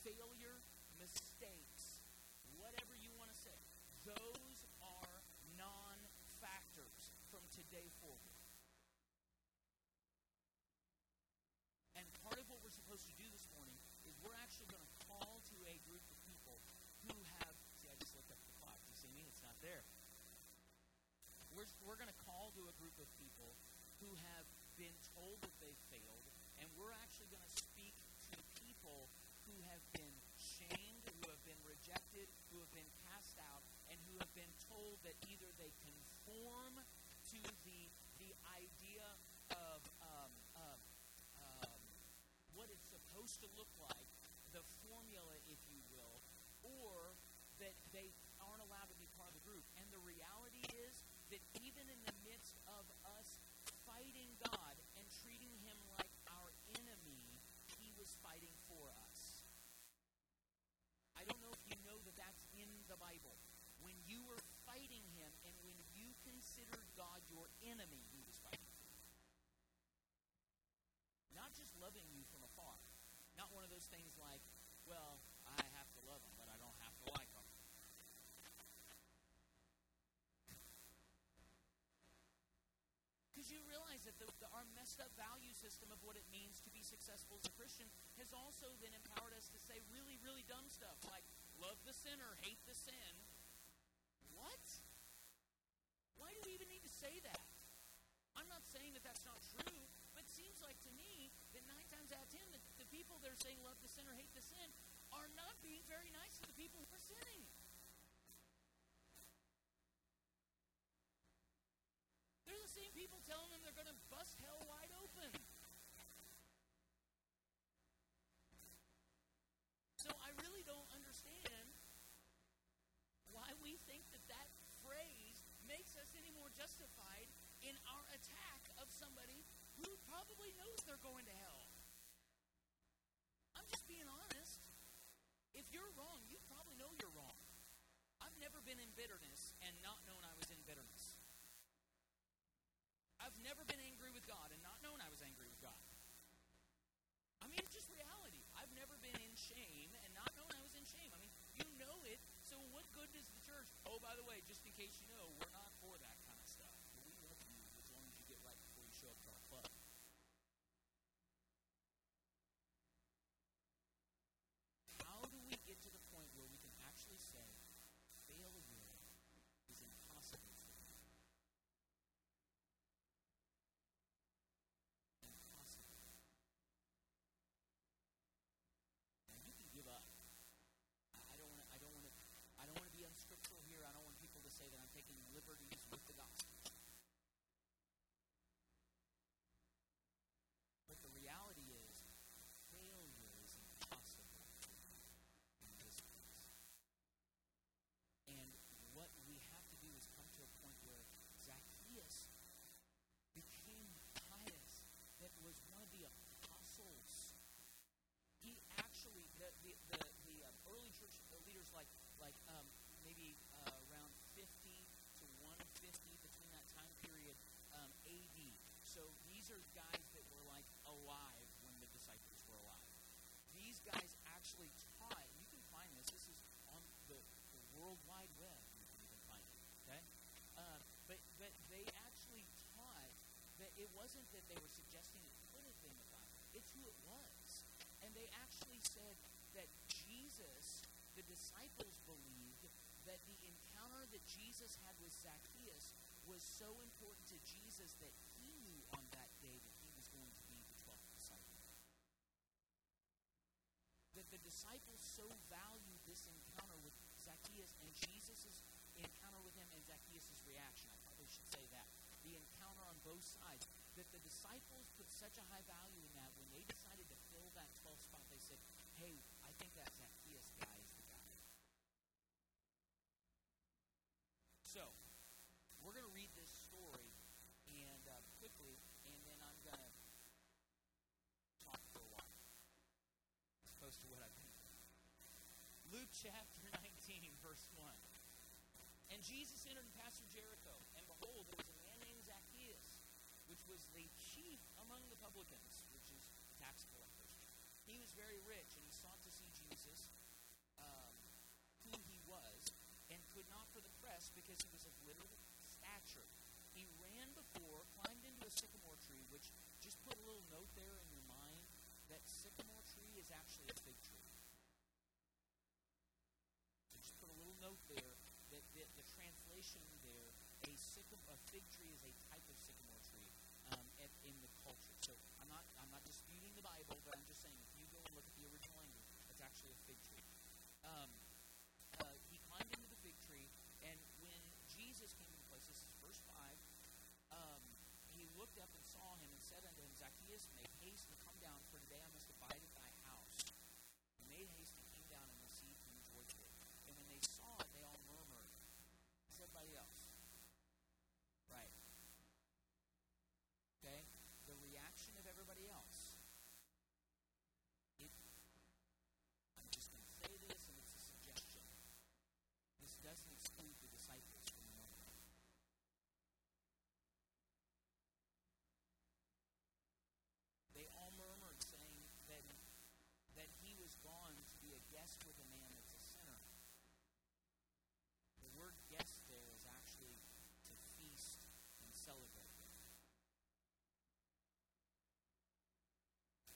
Failure, mistakes, whatever you want to say, those are non factors from today forward. supposed to do this morning is we're actually going to call to a group of people who have. See, I just looked up the clock. Do you see me? It's not there. We're, we're going to call to a group of people who have been told that they failed, and we're actually going to speak to people who have been shamed, who have been rejected, who have been cast out, and who have been told that either they conform to the the idea of um, supposed to look like, the formula, if you will, or that they aren't allowed to be part of the group. And the reality is that even in the midst of us fighting God and treating Him like our enemy, He was fighting for us. I don't know if you know that that's in the Bible. When you were fighting Him and when you considered God your enemy, He was fighting for you. Not just loving you from afar, not one of those things like, well, I have to love them, but I don't have to like them. Because you realize that the, up value system of what it means to be successful as a Christian has also then empowered us to say really, really dumb stuff like love the sinner, hate the sin. What? Why do we even need to say that? I'm not saying that that's not true, but it seems like to me that nine times out of ten, the, the people that are saying love the sinner, hate the sin are not being very nice to the people who are sinning. They're the same people telling them they're going to bust hell wide open. So I really don't understand why we think that that phrase makes us any more justified in our attack of somebody who probably knows they're going to hell. I'm just being honest. If you're wrong, you probably know you're wrong. I've never been in bitterness and not known I was in bitterness. I've never been angry with God and not known I was angry with God. I mean, it's just reality. I've never been in shame and not known I was in shame. I mean, you know it, so what good does the church? Oh, by the way, just in case you know, we're shortcut. so these are guys that were like alive when the disciples were alive. These guys actually taught, you can find this, this is on the, the World Wide Web, you can even find it, okay? Uh, but, but they actually taught that it wasn't that they were suggesting a Twitter thing about it. it's who it was. And they actually said that Jesus, the disciples believed that the encounter that Jesus had with Zacchaeus was so important to Jesus that knew on that day that he was going to be the 12th disciple. That the disciples so valued this encounter with Zacchaeus and Jesus' encounter with him and Zacchaeus' reaction. I probably should say that. The encounter on both sides. That the disciples put such a high value in that when they decided to fill that 12th spot, they said, hey, I think that Zacchaeus guy is the guy. So, we're going to read this story and uh, quickly, and then I'm going to talk for a while, as opposed to what I've been doing. Luke chapter 19, verse 1. And Jesus entered and passed through Jericho, and behold, there was a man named Zacchaeus, which was the chief among the publicans, which is tax collectors. He was very rich, and he sought to see Jesus, um, who he was, and could not for the press because he was of little stature. He ran before, climbed into a sycamore tree, which just put a little note there in your mind that sycamore tree is actually a fig tree. So just put a little note there that the, translation there, a, sycam- a fig tree is a type of sycamore tree um, at, in the culture. So I'm not I'm not disputing the Bible, but I'm just saying if you go and look at the original language, it's actually a fig tree. Um, uh, he climbed into the fig tree, and when Jesus came into place, this is verse five. Um, he looked up and saw him and said unto him, Zacchaeus, make haste and come down, for today I must abide at thy house. He made haste and came down and received him joyfully. And when they saw it, they all murmured. It's everybody else. Right. Okay? The reaction of everybody else. It, I'm just going to say this, and it's a suggestion. This doesn't exclude the disciples from the moment. They all murmured, saying that, that he was gone to be a guest with a man that's a sinner. The word guest there is actually to feast and celebrate.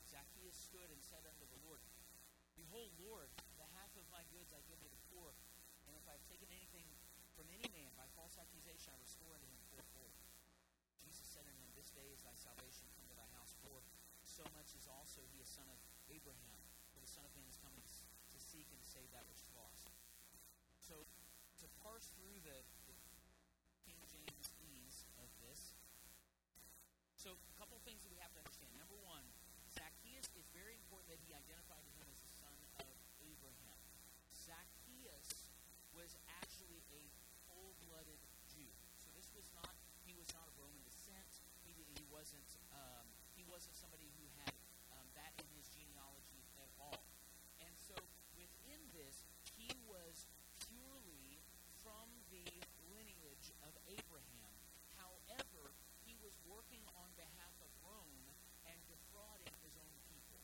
Zacchaeus stood and said unto the Lord, Behold, Lord, the half of my goods I give to the poor, and if I have taken anything from any man by false accusation, I restore unto him fourfold. Jesus said unto him, This day is thy salvation come to thy house, for so much is also he a son of Abraham. For the Son of Man is coming to seek and save that which is lost. So, to parse through the, the King James ease of this, so a couple things that we have to understand. Number one, Zacchaeus, it's very important that he identified Zacchaeus was actually a full-blooded Jew. So this was not, he was not of Roman descent. He, he wasn't, um, he wasn't somebody who had um, that in his genealogy at all. And so within this, he was purely from the lineage of Abraham. However, he was working on behalf of Rome and defrauding his own people.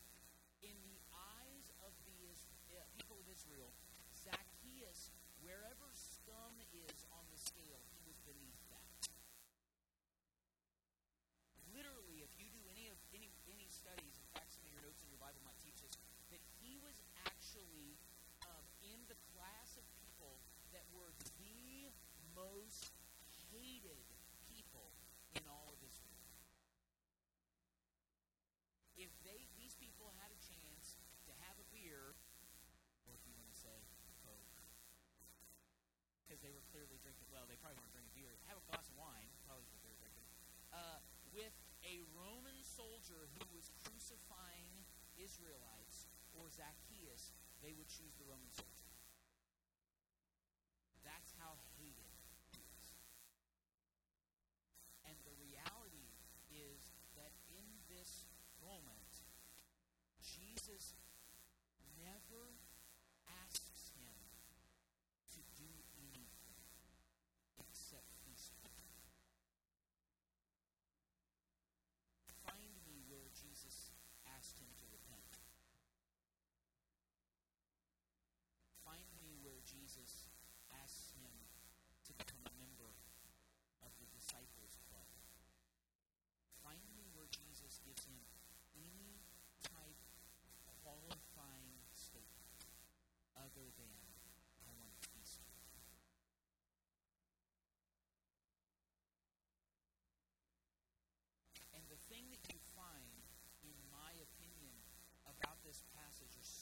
In the eyes of the Is- uh, people of Israel, Zacchaeus, wherever scum is on the scale, he was beneath that. Literally, if you do any of any any studies, in fact, some of your notes in your Bible might teach this, that he was actually um, in the class of people that were the most hated people in all of Israel. If they these people had a chance to have a beer, or if you want to say a Coke, because they were clearly drinking. Well, they probably weren't drinking beer. Have a glass of wine, probably what they were drinking. Uh, with a Roman soldier who was crucifying Israelites or Zacchaeus, they would choose the Roman soldier. That's how hated he is. And the reality is that in this moment, Jesus never asks him to do anything except feast with him. Find me where Jesus asked him to repent. Find me where Jesus asks him to become a member of the disciples club.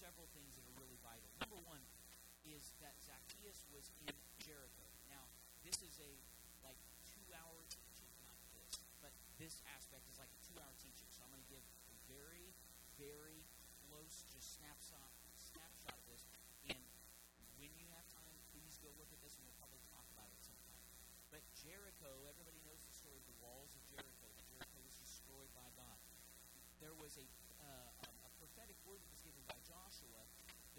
Several things that are really vital. Number one is that Zacchaeus was in Jericho. Now, this is a like two-hour teaching, not this, but this aspect is like a two-hour teaching. So I'm going to give a very, very close, just snapshot, snapshot of this. And when you have time, please go look at this, and we'll probably talk about it sometime. But Jericho, everybody knows the story of the walls of Jericho. Jericho was destroyed by God. There was a uh, a, a prophetic word that was given by Joshua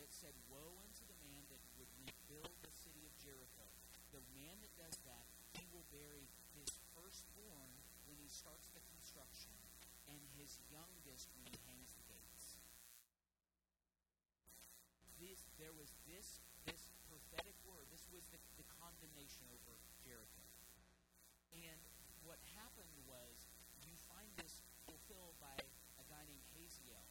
that said, "Woe unto the man that would rebuild the city of Jericho. The man that does that, he will bury his firstborn when he starts the construction, and his youngest when he hangs the gates." This, there was this this prophetic word. This was the, the condemnation over Jericho. And what happened was you find this fulfilled by a guy named Haziel.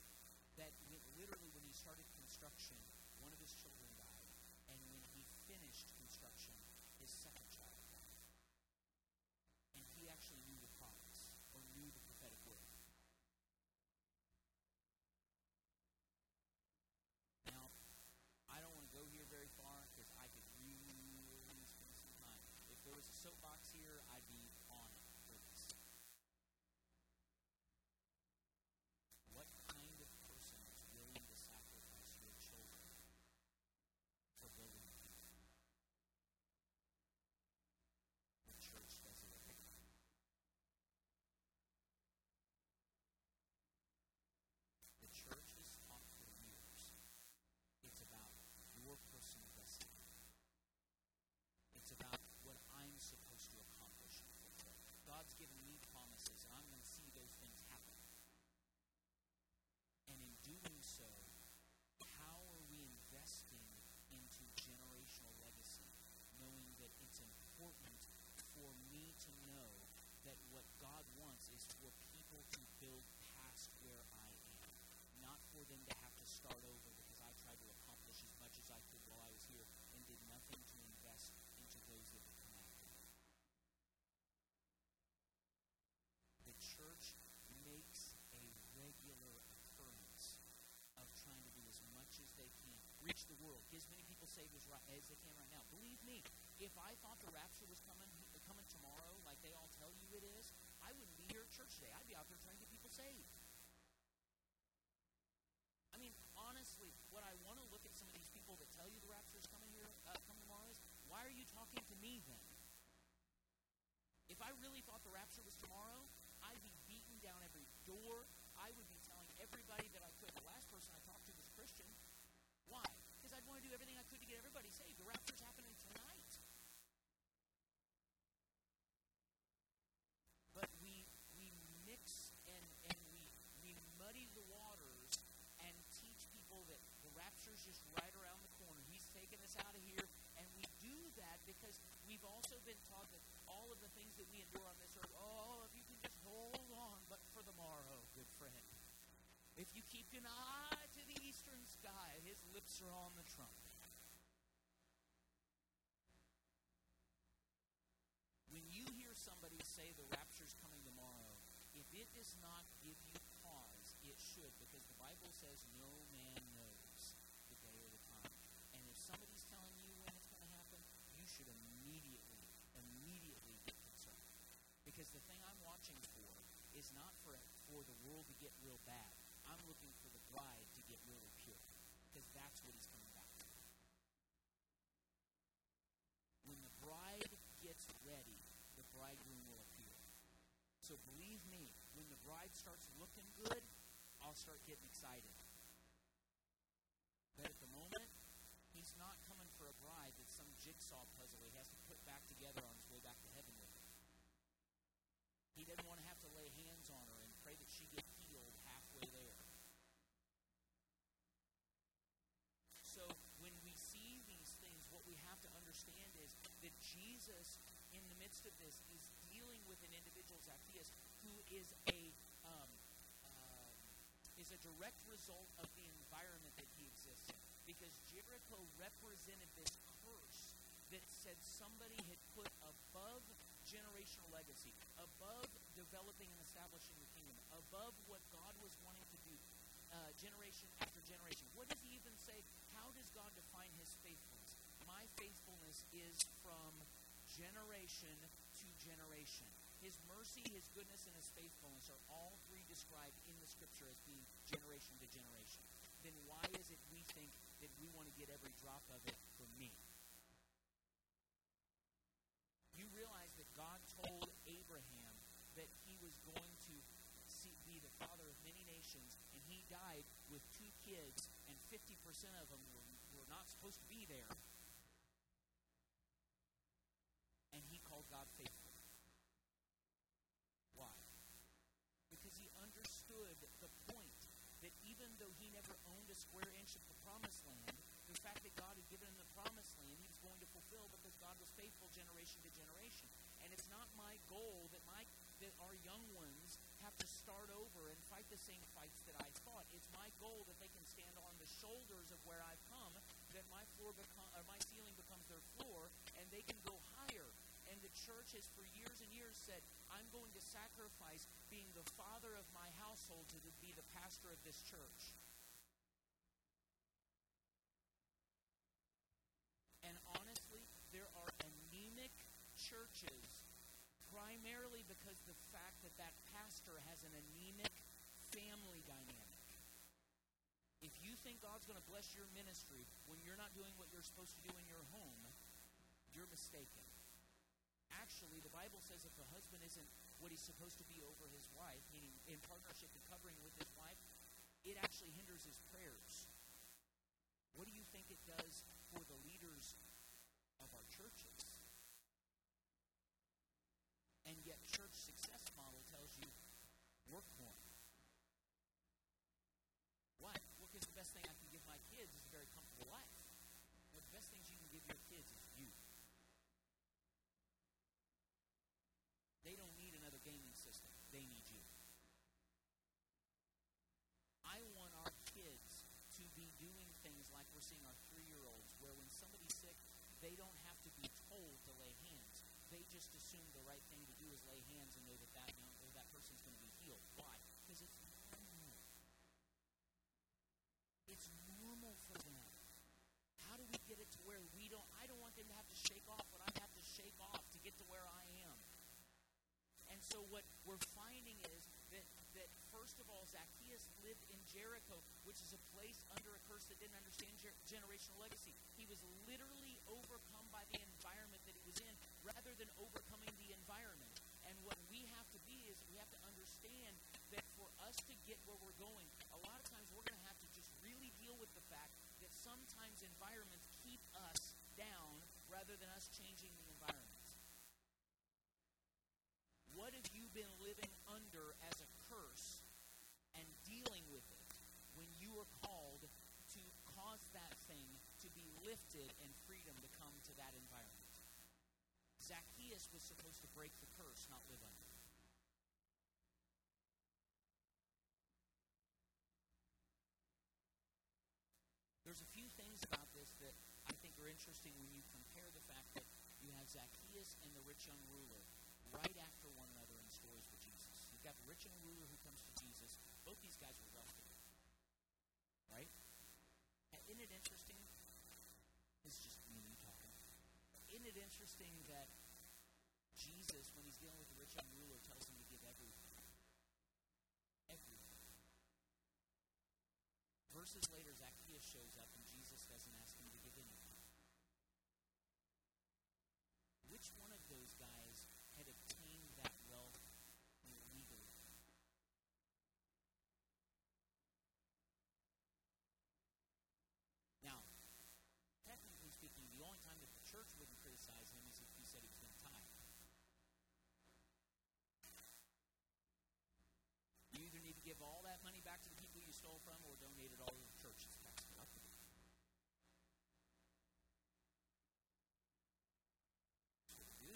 That literally, when he started construction, one of his children died, and when he finished construction, his second child died. And he actually knew the promise or knew the prophetic word. Now, I don't want to go here very far because I could really spend some time. If there was a soapbox here, I'd be on it for this. What kind of person is willing to sacrifice your children for building a kingdom? The church does it every day. The church has taught for years it's about your personal destiny. It's about what I'm supposed to accomplish and fulfill. God's given me promises, and I'm going to see those things happen. And in doing so, how are we investing into generational legacy, knowing that it's important for me to know that what God wants is for people to build past where I am, not for them to have to start over because I tried to accomplish as much as I could while I was here and did nothing to invest into those that would come after me. The church makes a regular occurrence of trying to do as much as they can, reach the world, get as many people saved as, right, as they can right now. Believe me, if I thought the rapture was coming coming tomorrow, like they all tell you it is, I wouldn't be here at church today. I'd be out there trying to get people saved. I mean, honestly, what I want to look at some of these people that tell you the rapture is coming here, uh, coming tomorrow is, why are you talking to me then? If I really thought the rapture was tomorrow, I'd be beating down every door. I would be telling everybody that I could. The last person I talked to was Christian. Why? Because I'd want to do everything I could to get everybody saved. The rapture's happening tonight. But we we mix and, and we we muddy the waters and teach people that the just right around the corner. He's taking us out of here. And we do that because we've also been taught that all of the things that we endure on this earth, oh, if you can just hold on, but for the morrow, good friend. If you keep an eye to the eastern sky, his lips are on the trumpet. When you hear somebody say the rapture's coming tomorrow, if it does not give you pause, it should, because the Bible says no man knows should immediately, immediately get concerned. Because the thing I'm watching for is not for for the world to get real bad. I'm looking for the bride to get really pure. Because that's what he's coming back for. When the bride gets ready, the bridegroom will appear. So believe me, when the bride starts looking good, I'll start getting excited. But at the moment, he's not a bride that's some jigsaw puzzle he has to put back together on his way back to heaven with him. He doesn't want to have to lay hands on her and pray that she get healed halfway there. So when we see these things, what we have to understand is that Jesus, in the midst of this, is dealing with an individual, Zacchaeus, who is a um, uh, is a direct result of the environment that he exists in. Because Jericho represented this curse that said somebody had put above generational legacy, above developing and establishing the kingdom, above what God was wanting to do, uh, generation after generation. What does he even say? How does God define his faithfulness? My faithfulness is from generation to generation. His mercy, his goodness, and his faithfulness are all three described in the scripture as being generation to generation. Then why is it we think that we want to get every drop of it from me? You realize that God told Abraham that he was going to see, be the father of many nations, and he died with two kids, and 50% of them were, were not supposed to be there. And he called God faithful. Why? Because he understood the point that even though he never owned a square inch of the promised land, the fact that God had given him the promised land, he was going to fulfill because God was faithful generation to generation. And it's not my goal that my that our young ones have to start over and fight the same fights that I fought. It's my goal that they can stand on the shoulders of where I've come, that my floor become or my ceiling becomes their floor, and they can go higher. And the church has for years and years said, I'm going to sacrifice being the father of my household to be the pastor of this church. And honestly, there are anemic churches primarily because the fact that that pastor has an anemic family dynamic. If you think God's going to bless your ministry when you're not doing what you're supposed to do in your home, you're mistaken. Actually, the Bible says if the husband isn't what he's supposed to be over his wife, meaning in partnership and covering with his wife, it actually hinders his prayers. What do you think it does for the leaders of our churches? And yet, church success model tells you work more. Well, because the best thing I can give my kids is a very comfortable life. Well, the best things you can give your kids is you. They don't need another gaming system. They need you. I want our kids to be doing things like we're seeing our three-year-olds, where when somebody's sick, they don't have to be told to lay hands. They just assume the right thing to do is lay hands and know that that, young, or that person's going to be healed. Why? Because it's normal. It's normal for them. How do we get it to where we don't? I don't want them to have to shake off what I have to shake off to get to where I am. So what we're finding is that, that first of all, Zacchaeus lived in Jericho, which is a place under a curse that didn't understand ger- generational legacy. He was literally overcome by the environment that he was in rather than overcoming the environment. And what we have to be is we have to understand that for us to get where we're going, a lot of times we're going to have to just really deal with the fact that sometimes environments keep us down rather than us changing the environment. What have you been living under as a curse and dealing with it when you are called to cause that thing to be lifted and freedom to come to that environment? Zacchaeus was supposed to break the curse, not live under it. There's a few things about this that I think are interesting when you compare the fact that you have Zacchaeus and the rich young ruler right after one another in stories with Jesus. You've got the rich young ruler who comes to Jesus. Both these guys were wealthy. Right? And isn't it interesting? This is just me talking. Isn't it interesting that Jesus, when he's dealing with the rich young ruler, tells him to give everything? Everything. Verses later, Zacchaeus shows up and Jesus doesn't ask him to give anything. Which one of those guys had obtained that wealth illegally? Now, technically speaking, the only time that the church wouldn't criticize him is if he said he was going to tithe. You either need to give all that money back to the people you stole from or donate it all to the church. It's tax deductible. That's what we do.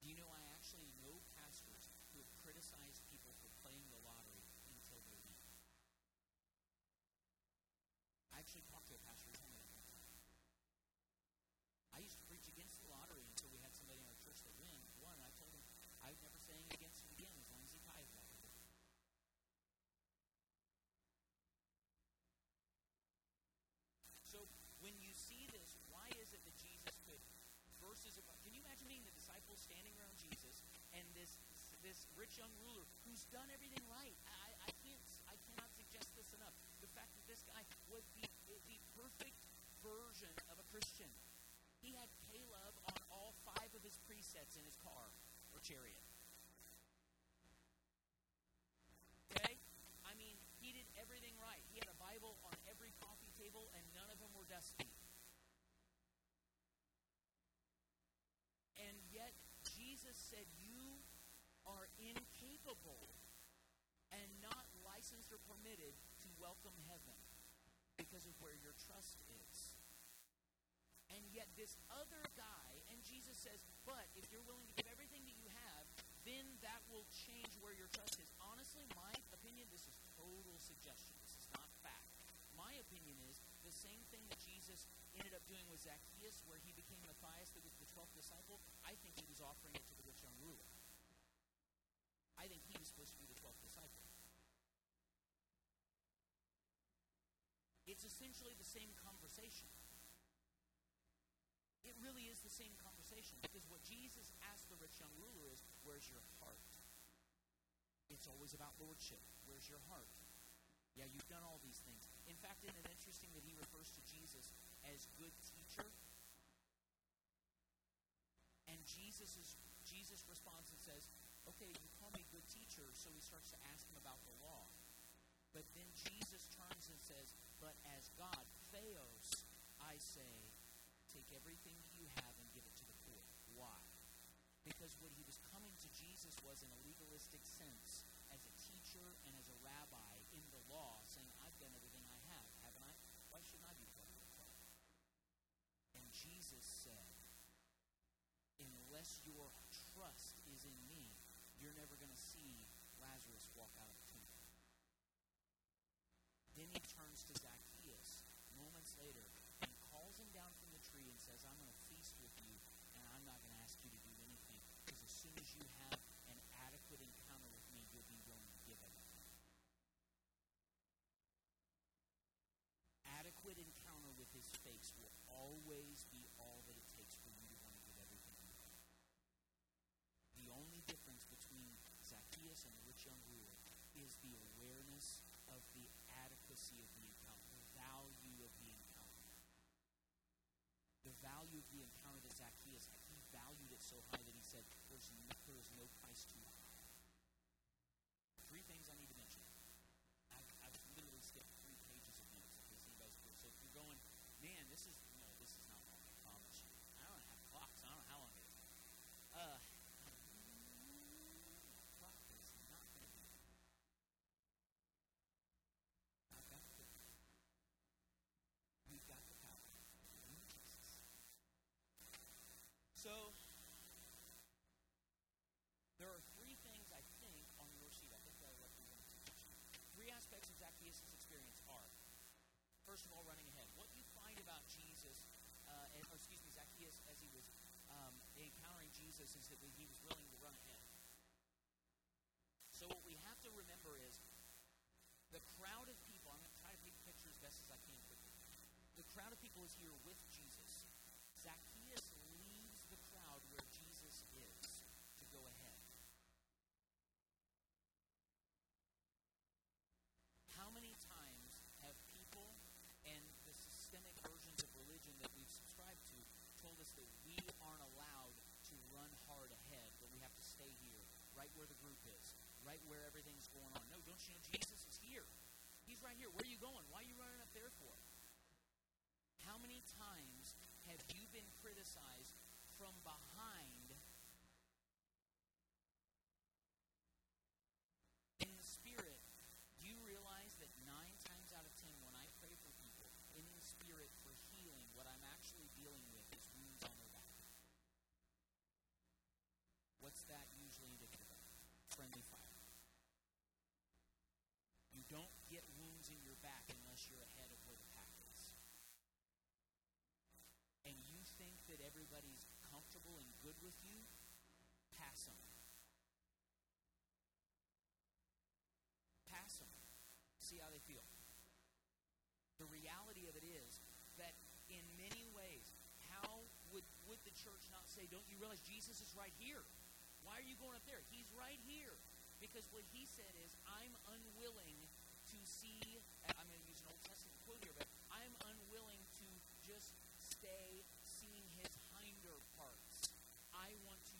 Do you know I actually know pastors who have criticized people for playing the lottery until they leave? I actually talked to a pastor who told me that one time. I used to preach against the lottery until we had somebody in our church that win, won. I told him I'd never say against it again as long as he tithes that way. Is that Jesus could verses of can you imagine being the disciples standing around Jesus and this this rich young ruler who's done everything right? I, I can't I cannot suggest this enough. The fact that this guy was the the perfect version of a Christian. He had K-LOVE on all five of his presets in his car or chariot. Okay? I mean, he did everything right. He had a Bible on every coffee table, and none of them were dusty. And yet, Jesus said, You are incapable and not licensed or permitted to welcome heaven because of where your trust is. And yet, this other guy, and Jesus says, But if you're willing to give everything that you have, then that will change where your trust is. Honestly, my opinion, this is total suggestion. This is not fact. My opinion is the same thing that Jesus ended up doing with Zacchaeus, where he became Matthias, that was the 12th disciple. I think he was offering it to the rich young ruler. I think he was supposed to be the 12th disciple. It's essentially the same conversation. It really is the same conversation because what Jesus asked the rich young ruler is, Where's your heart? It's always about lordship. Where's your heart? Yeah, you've done all these things. In fact, isn't it interesting that he refers to Jesus as good teacher? And Jesus is Jesus responds and says, Okay, you call me good teacher, so he starts to ask him about the law. But then Jesus turns and says, But as God, Theos, I say, take everything you have and give it to the poor. Why? Because what he was coming to Jesus was in a legalistic sense, as a teacher and as a rabbi in the law, saying, I've done everything I have, haven't I? Why shouldn't I be? And Jesus said, Unless your trust is in me, you're never going to see Lazarus walk out of the tomb. Then he turns to Zacchaeus moments later and calls him down from the tree and says, I'm going to feast with you, and I'm not going to ask you to do anything, because as soon as you have an adequate encounter with me, you'll be willing to give everything. Adequate encounter with his face will always be all that it takes for you to want to give everything you have. The only difference between Zacchaeus and the rich young ruler is the awareness of the adequacy of the encounter, the value of the encounter. The value of the encounter that Zacchaeus had, he valued it so high that he said, There's no, there is no price too high. Three things I need to mention. I've, I've literally skipped three pages of notes, in case anybody's curious. So if you're going, man, this is, no, this is not long, I promise you. I don't have clocks, I don't know how long it is. Uh, clock is not going to be. I've got the cookie. You've got the power. In Jesus. So, there are three things I think on your sheet. I think that I represent Three aspects of Zacchaeus' experience are first of all, running ahead. What you find about Jesus, uh, and, or excuse me, Zacchaeus as he was um, encountering Jesus is that he was willing to run ahead. So what we have to remember is the crowd of people. I'm going to try to a picture as best as I can quickly. The crowd of people is here with Jesus leaves the crowd where Jesus is to go ahead. How many times have people and the systemic versions of religion that we've subscribed to told us that we aren't allowed to run hard ahead, but we have to stay here, right where the group is, right where everything's going on? No, don't you know Jesus is here? He's right here. Where are you going? Why are you running up there for? How many times have you been from behind in the spirit? Do you realize that nine times out of ten, when I pray for people in the spirit for healing, what I'm actually dealing with is wounds on their back? What's that usually indicative of? Friendly fire. You don't get wounds in your back unless you're ahead of where the pack is. And you think that everybody's comfortable and good with you, pass them. Pass them. See how they feel. The reality of it is that in many ways, how would, would the church not say, Don't you realize Jesus is right here? Why are you going up there? He's right here. Because what he said is, I'm unwilling to see, I'm going to use an Old Testament quote here, but I'm unwilling to just stay seeing his hinder parts. I want to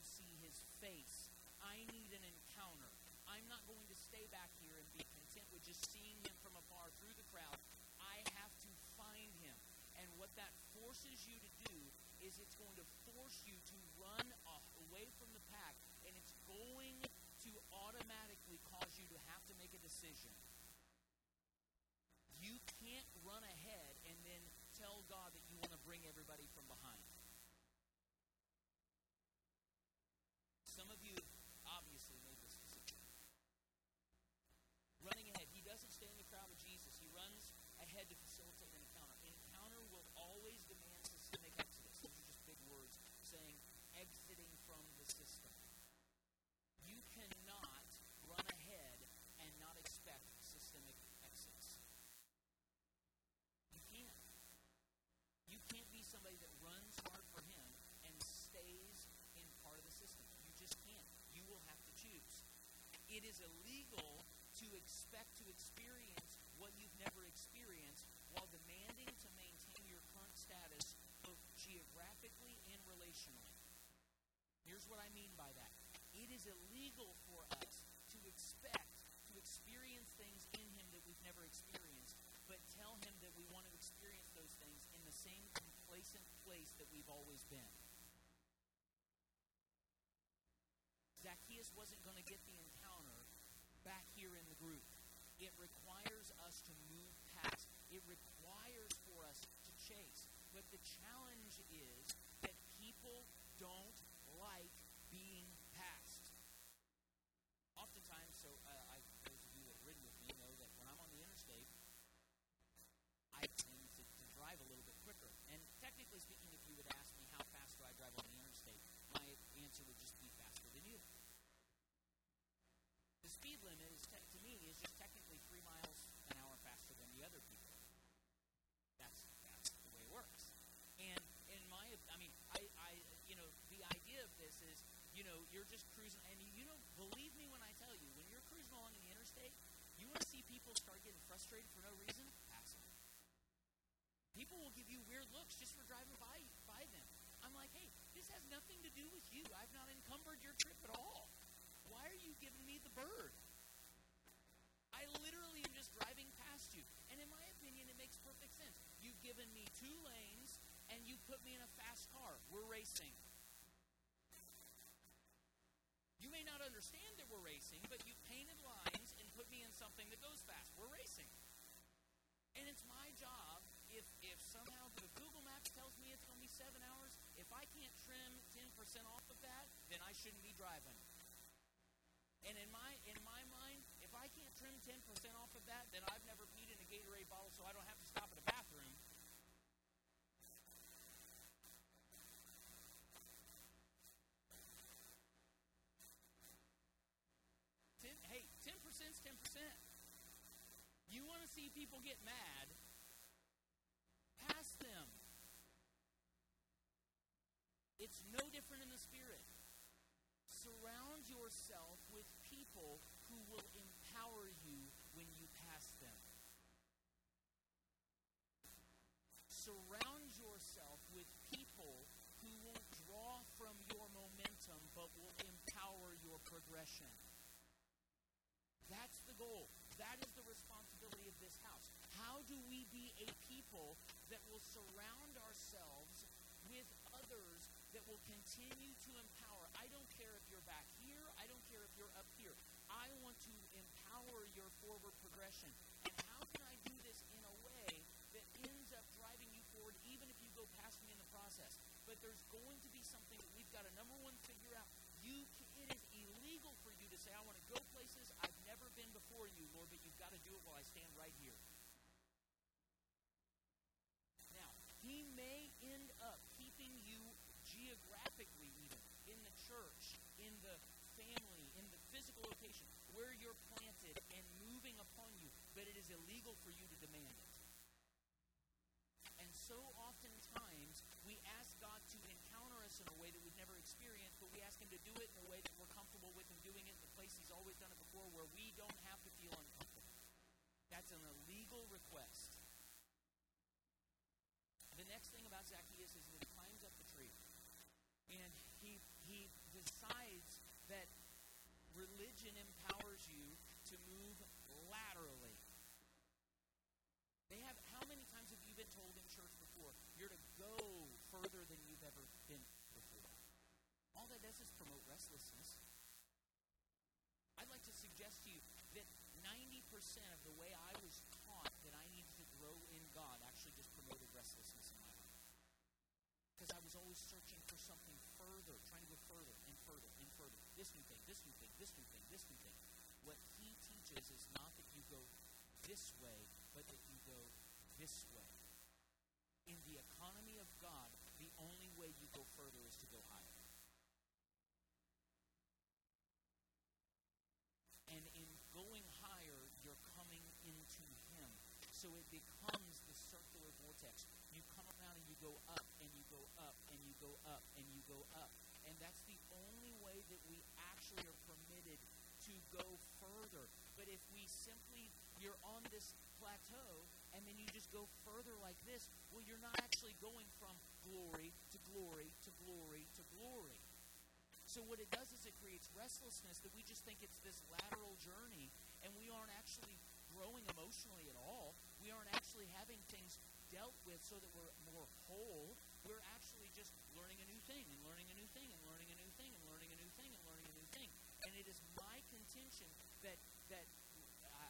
face. I need an encounter. I'm not going to stay back here and be content with just seeing him from afar through the crowd. I have to find him. And what that forces you to do is it's going to force you to run away from the pack, and it's going to automatically cause you to have to make a decision. You can't run ahead and then tell God that you want to bring everybody from behind. Some of you obviously made this decision. Running ahead. He doesn't stay in the crowd of Jesus. He runs ahead to facilitate an encounter. Encounter will always demand systemic exodus. Those are just big words saying exiting from the system. You cannot run ahead and not expect systemic exits. You can't. You can't be somebody that runs hard for him and stays in part of the system. You just can't. You will have to choose. It is illegal to expect to experience what you've never experienced while demanding to maintain your current status both geographically and relationally. Here's what I mean by that it is illegal for us to expect to experience things in Him that we've never experienced, but tell Him that we want to experience those things in the same complacent place that we've always been. Zacchaeus wasn't going to get the encounter back here in the group. It requires us to move past. It requires for us to chase. But the challenge is that people don't like being passed. Oftentimes, so uh, I, those of you that have ridden with me know that when I'm on the interstate, I tend to, to drive a little bit quicker. And technically speaking, if you would ask me how fast do I drive on the interstate, my answer would just be. The speed limit is te- to me is just technically three miles an hour faster than the other people. That's that's the way it works. And in my, I mean, I, I, you know, the idea of this is, you know, you're just cruising, and you know, believe me when I tell you, when you're cruising along in the interstate, you want to see people start getting frustrated for no reason. People will give you weird looks just for driving by by them. I'm like, hey, this has nothing to do with you. I've not encumbered your trip at all. Why are you giving me the bird? I literally am just driving past you. And in my opinion, it makes perfect sense. You've given me two lanes and you put me in a fast car. We're racing. You may not understand that we're racing, but you painted lines and put me in something that goes fast. We're racing. And it's my job, if, if somehow Google Maps tells me it's going to be seven hours, if I can't trim 10% off of that, then I shouldn't be driving. And in my in my mind, if I can't trim 10% off of that, then I've never peed in a Gatorade bottle, so I don't have to stop at a bathroom. Ten, hey, 10% is 10%. You want to see people get mad, pass them. It's no different in the spirit. Surround yourself with people who will empower you when you pass them. Surround yourself with people who won't draw from your momentum but will empower your progression. That's the goal. That is the responsibility of this house. How do we be a people that will surround ourselves with others that will continue to empower? I don't care if you're back here, I don't care if you're up here. I want to empower your forward progression. And how can I do this in a way that ends up driving you forward, even if you go past me in the process? But there's going to be something that we've got to number one figure out. You, it is illegal for you to say, "I want to go places I've never been before you, Lord," but you've got to do it while I stand right here. Now, He may end up keeping you geographically, even in the church, in the family, in the physical location where you're planted and moving upon you, but it is illegal for you to demand it. And so oftentimes we ask God to encounter us in a way that we've never experienced, but we ask Him to do it in a way that we're comfortable with Him doing it in the place He's always done it before, where we don't have to feel uncomfortable. That's an illegal request. The next thing about Zacchaeus is that he climbs up the tree, and he decides that religion empowers you to move laterally. They have how many times have you been told in church before you're to go further than you've ever been before? All that does is promote restlessness. I'd like to suggest to you that 90% of the way I was taught that I needed to grow in God actually just promoted restlessness in my life. Because I was always searching for something further, trying to go further and further and further. This new thing, this new thing, this new thing, this new thing. What he teaches is not that you go this way, but that you go this way. In the economy of God, the only way you go further is to go higher. And in going higher, you're coming into Him. So it becomes the circular vortex. You go up, and you go up, and you go up, and you go up. And that's the only way that we actually are permitted to go further. But if we simply, you're on this plateau, and then you just go further like this, well, you're not actually going from glory to glory to glory to glory. So what it does is it creates restlessness that we just think it's this lateral journey, and we aren't actually growing emotionally at all. We aren't actually having things dealt with so that we're more whole. We're actually just learning a new thing and learning a new thing and learning a new thing and learning a new thing and learning a new thing. And it is my contention that that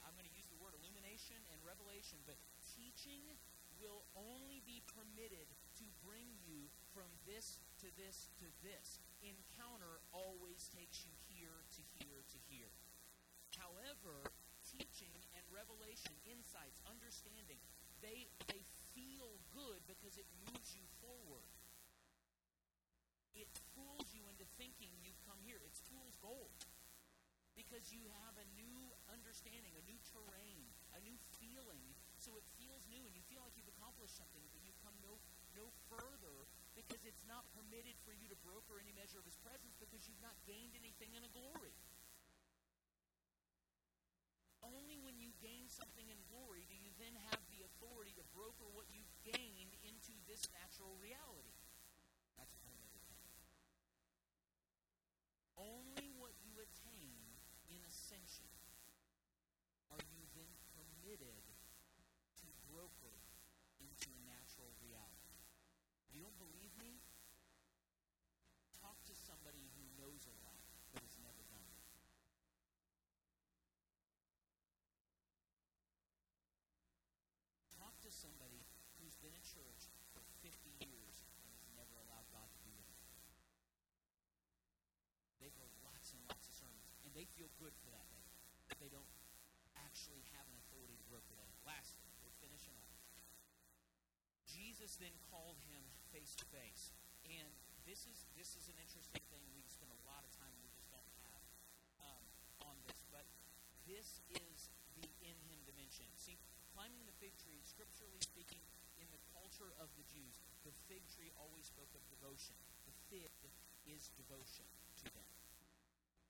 I'm going to use the word illumination and revelation, but teaching will only be permitted to bring you from this to this to this. Encounter always takes you here to here to here. However, teaching and revelation, insights, understanding, they they feel good because it moves you forward. It fools you into thinking you've come here. It's fool's gold. Because you have a new understanding, a new terrain, a new feeling. So it feels new and you feel like you've accomplished something, but you come no no further because it's not permitted for you to broker any measure of his presence because you've not gained anything in a glory. Only when you gain something in glory do you then have broker what you've gained into this natural reality. That's thing. Only what you attain in ascension are you then permitted to broker into a natural reality. If you don't believe me? Talk to somebody who knows a lot but has never done it. Talk to somebody who's been in church for 50 years and has never allowed God to do anything. They've heard lots and lots of sermons, and they feel good for that day, but they don't actually have an authority to broker that. Lastly, we're finishing up. Jesus then called him face to face, and this is this is an interesting thing. We spend a lot of time we just don't have um, on this, but this is the in him dimension. See, climbing the fig tree, scripturally speaking, culture of the Jews, the fig tree always spoke of devotion. The fig is devotion to them.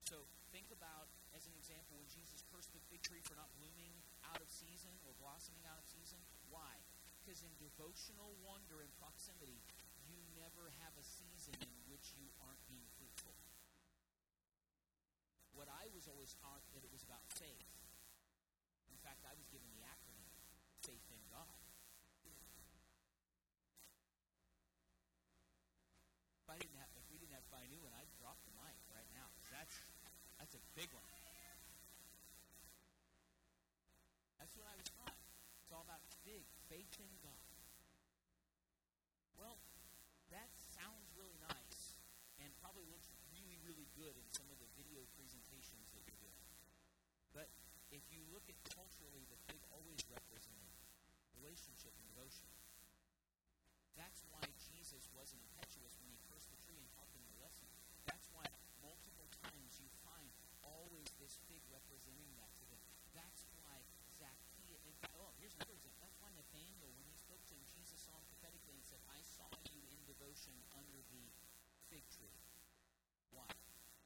So think about, as an example, when Jesus cursed the fig tree for not blooming out of season or blossoming out of season. Why? Because in devotional wonder and proximity, you never have a season in which you aren't being fruitful. What I was always taught that it was about faith. In fact, I was given the acronym faith in God. If I didn't have, if we didn't have Phi Nu, and I'd drop the mic right now. 'cause That's that's a big one. That's what I was taught. It's all about big faith in God. Well, that sounds really nice and probably looks really, really good in some of the video presentations that you're doing. But if you look at culturally, the fig always represented relationship and devotion. That's why Jesus wasn't impetuous when he cursed the tree and taught always this fig representing that to them. That's why Zacchaeus, oh, here's another example. That's why Nathaniel, when he spoke to him, Jesus saw him prophetically and said, I saw you in devotion under the fig tree. Why?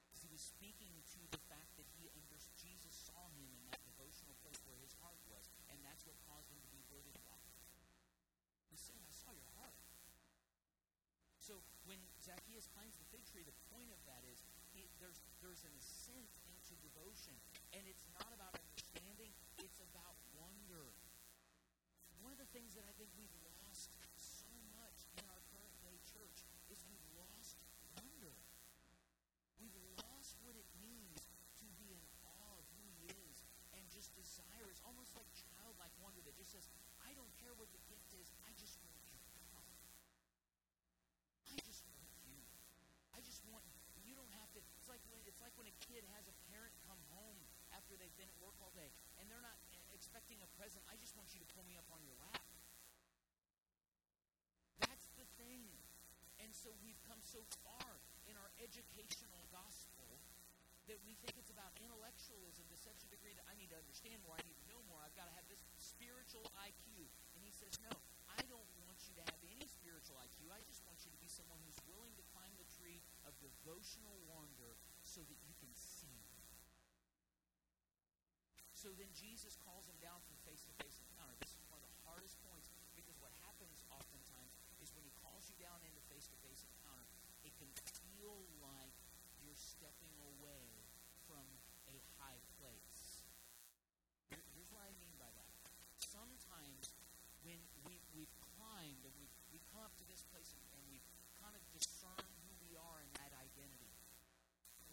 Because he was speaking to the fact that he understood Jesus saw him in that devotional place where his heart was, and that's what caused him to be voted why. He said, I saw your heart. So when Zacchaeus climbs the fig tree, the point of that is it, there's, there's an ascent into devotion, and it's not about understanding; it's about wonder. One of the things that I think we've lost so much in our current day church is we've lost wonder. We've lost what it means to be in awe of who He is and just desire is almost like childlike wonder that just says, I don't care what the gift is, I just want you, God. I just want you. I just want you don't have to it's like when it's like when a kid has a parent come home they've been at work all day and they're not expecting a present. I just want you to pull me up on your lap. That's the thing. And so we've come so far in our educational gospel that we think it's about intellectualism to such a degree that I need to understand more, I need to know more, I've got to have this spiritual IQ. And he says, No, I don't want you to have any spiritual IQ. I just want you to be someone who's willing to climb the tree of devotional wonder so that you can see. So then Jesus calls him down from face to face encounter. This is one of the hardest points because what happens oftentimes is when he calls you down into face to face encounter, it can feel like you're stepping away from a high place. Here- Here's what I mean by that. Sometimes when we, we've climbed and we've, we come up to this place and, and we've kind of discerned who we are in that identity,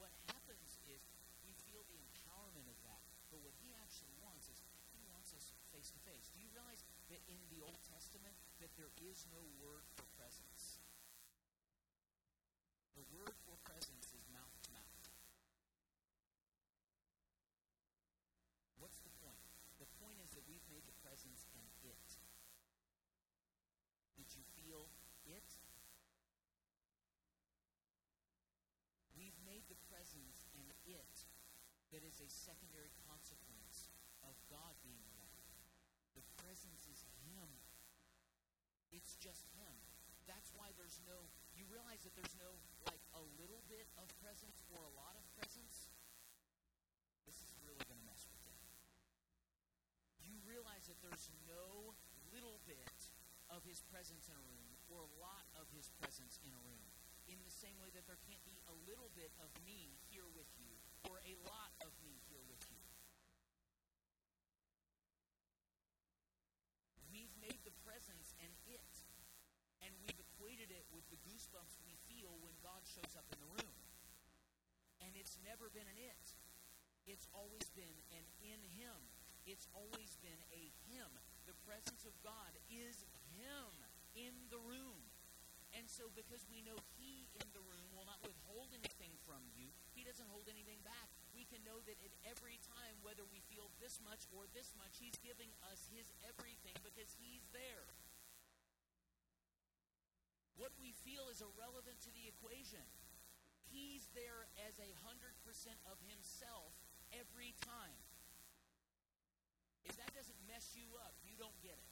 what happens is we feel the empowerment of that. But what he actually wants is he wants us face to face. Do you realize that in the Old Testament that there is no word for presence? The word for presence is mouth to mouth. What's the point? The point is that we've made the presence an it. Did you feel it? We've made the presence an it that is a secondary consequence of God being one. Presence is Him. It's just Him. That's why there's no, you realize that there's no, like, a little bit of presence or a lot of presence? This is really going to mess with you. You realize that there's no little bit of His presence in a room or a lot of His presence in a room. In the same way that there can't be a little bit of me here with you or a lot of me here with you. We've made the presence an it, and we've equated it with the goosebumps we feel when God shows up in the room. And it's never been an it. It's always been an in Him. It's always been a Him. The presence of God is Him in the room. And so, because we know He in the room will not withhold anything from you, He doesn't hold anything back. We can know that at every time, whether we feel this much or this much, He's giving us His everything because He's there. What we feel is irrelevant to the equation. He's there as a hundred percent of Himself every time. If that doesn't mess you up, you don't get it.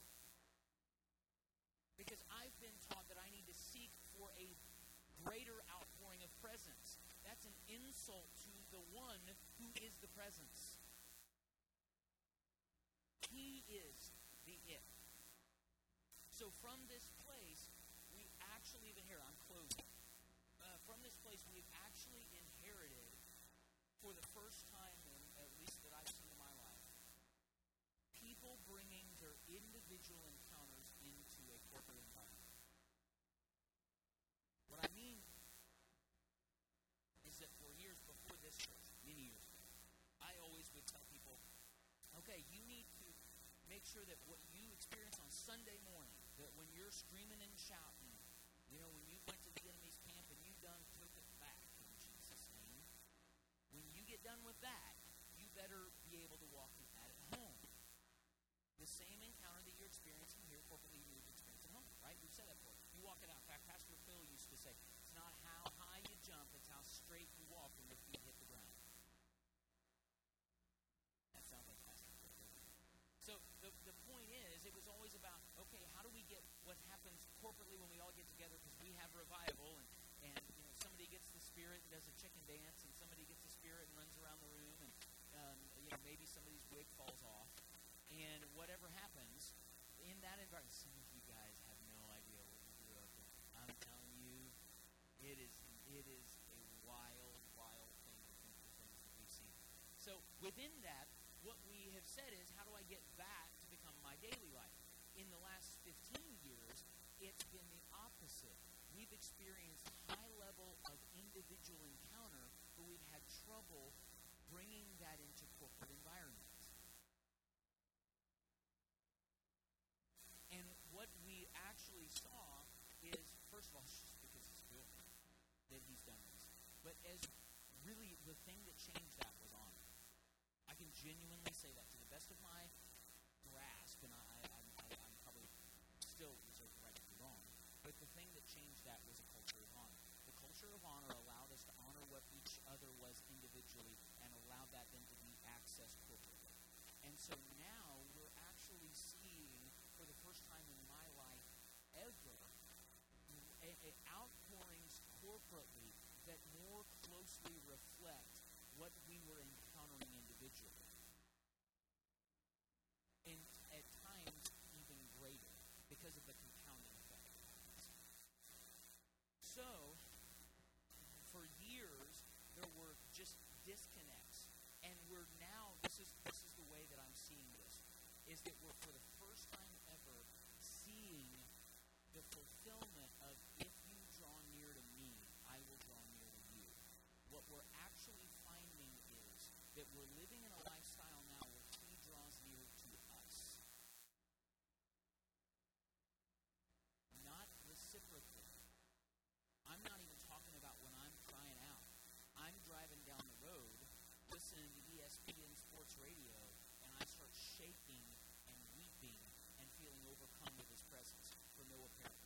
Because I've been taught that I need to seek for a greater outpouring of presence. That's an insult to the one who is the presence. He is the it. So from this actually even here, I'm closing. Uh, from this place, we've actually inherited, for the first time, in, at least that I've seen in my life, people bringing their individual encounters into a corporate environment. What I mean is that for years before this church, many years ago, I always would tell people, okay, you need to make sure that what you experience on Sunday morning, that when you're screaming and shouting, you know, when you went to the enemy's camp and you done took it back in Jesus' name, when you get done with that, you better be able to walk in that at home. The same encounter that you're experiencing here corporately, you would experience at home, right? We've said that before. You walk it out. In fact, Pastor Phil used to say, it's not how high you jump, it's how straight you walk when your feet what happens corporately when we all get together because we have revival and, and you know, somebody gets the spirit and does a chicken dance and somebody gets the spirit and runs around the room and um, you know, maybe somebody's wig falls off. And whatever happens in that environment, some of you guys have no idea what you grew up in. I'm telling you, it is it is a wild, wild thing to think the things that we've seen. So within that, what we have said is, how do I get back to become my daily life? In the last 15 it's been the opposite. We've experienced high level of individual encounter, but we've had trouble bringing that into corporate environments. And what we actually saw is, first of all, just because it's good that he's done this, but as really the thing that changed that was honor. I can genuinely say that to the best of my grasp, and I, I changed that was a culture of honor. The culture of honor allowed us to honor what each other was individually and allowed that then to be accessed corporately. And so now we're actually seeing, for the first time in my life ever, a, a outpourings corporately that more closely reflect what we were encountering individually. is, this is the way that I'm seeing this, is that we're for the first time ever seeing the fulfillment of if you draw near to me, I will draw near to you. What we're actually finding is that we're living in a life shaking and weeping and feeling overcome with his presence for no apparent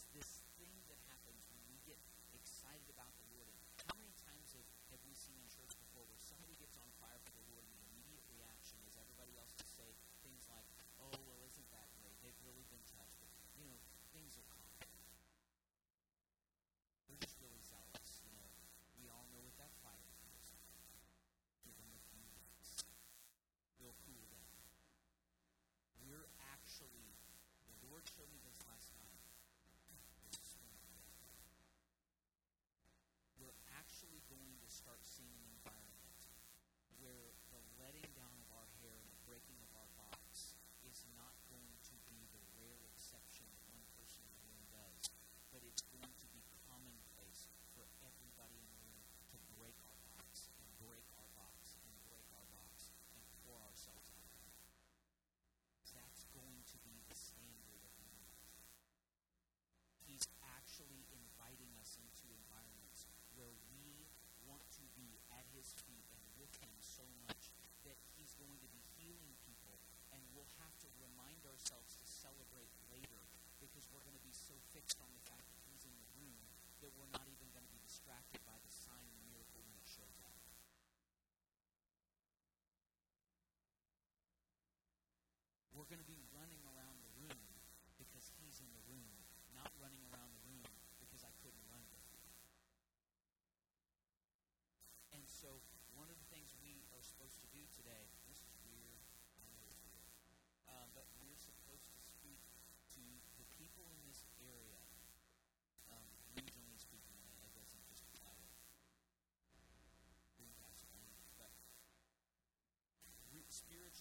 this this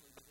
actually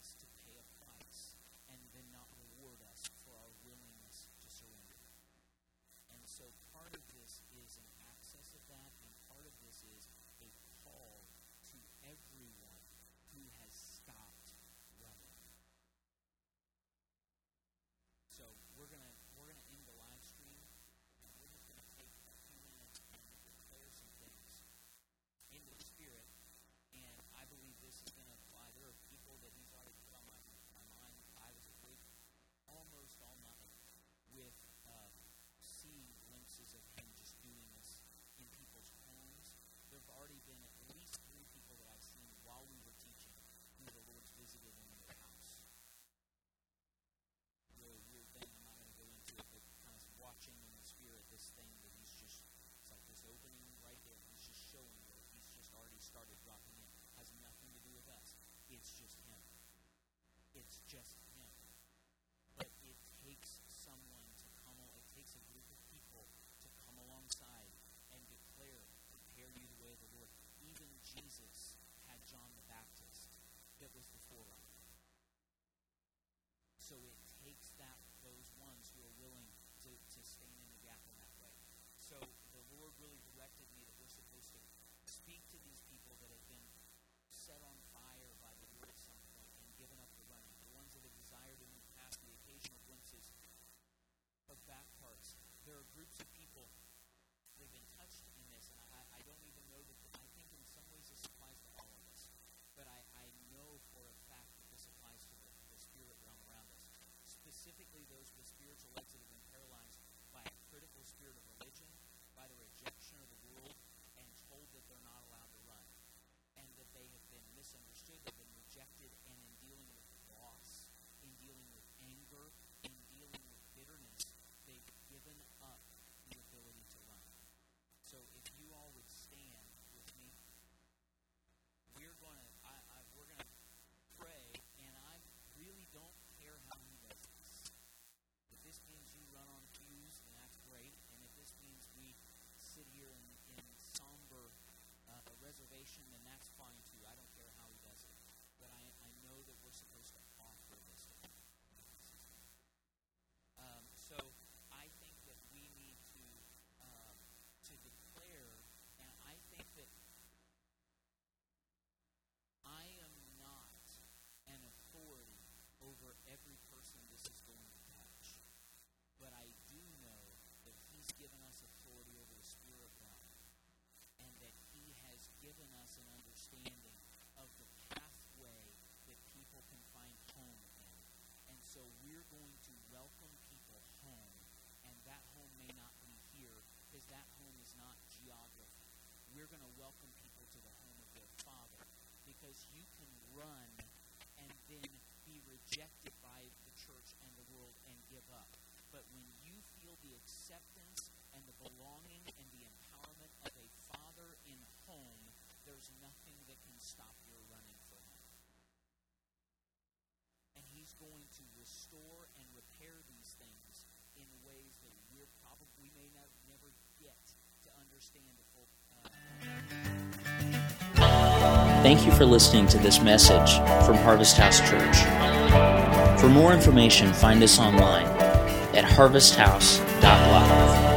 us to pay a price and then not reward us for our willingness to surrender. And so part of this is an access of that, and part of this is a call to everyone who has Thank you for listening to this message from Harvest House Church. For more information, find us online at harvesthouse.live.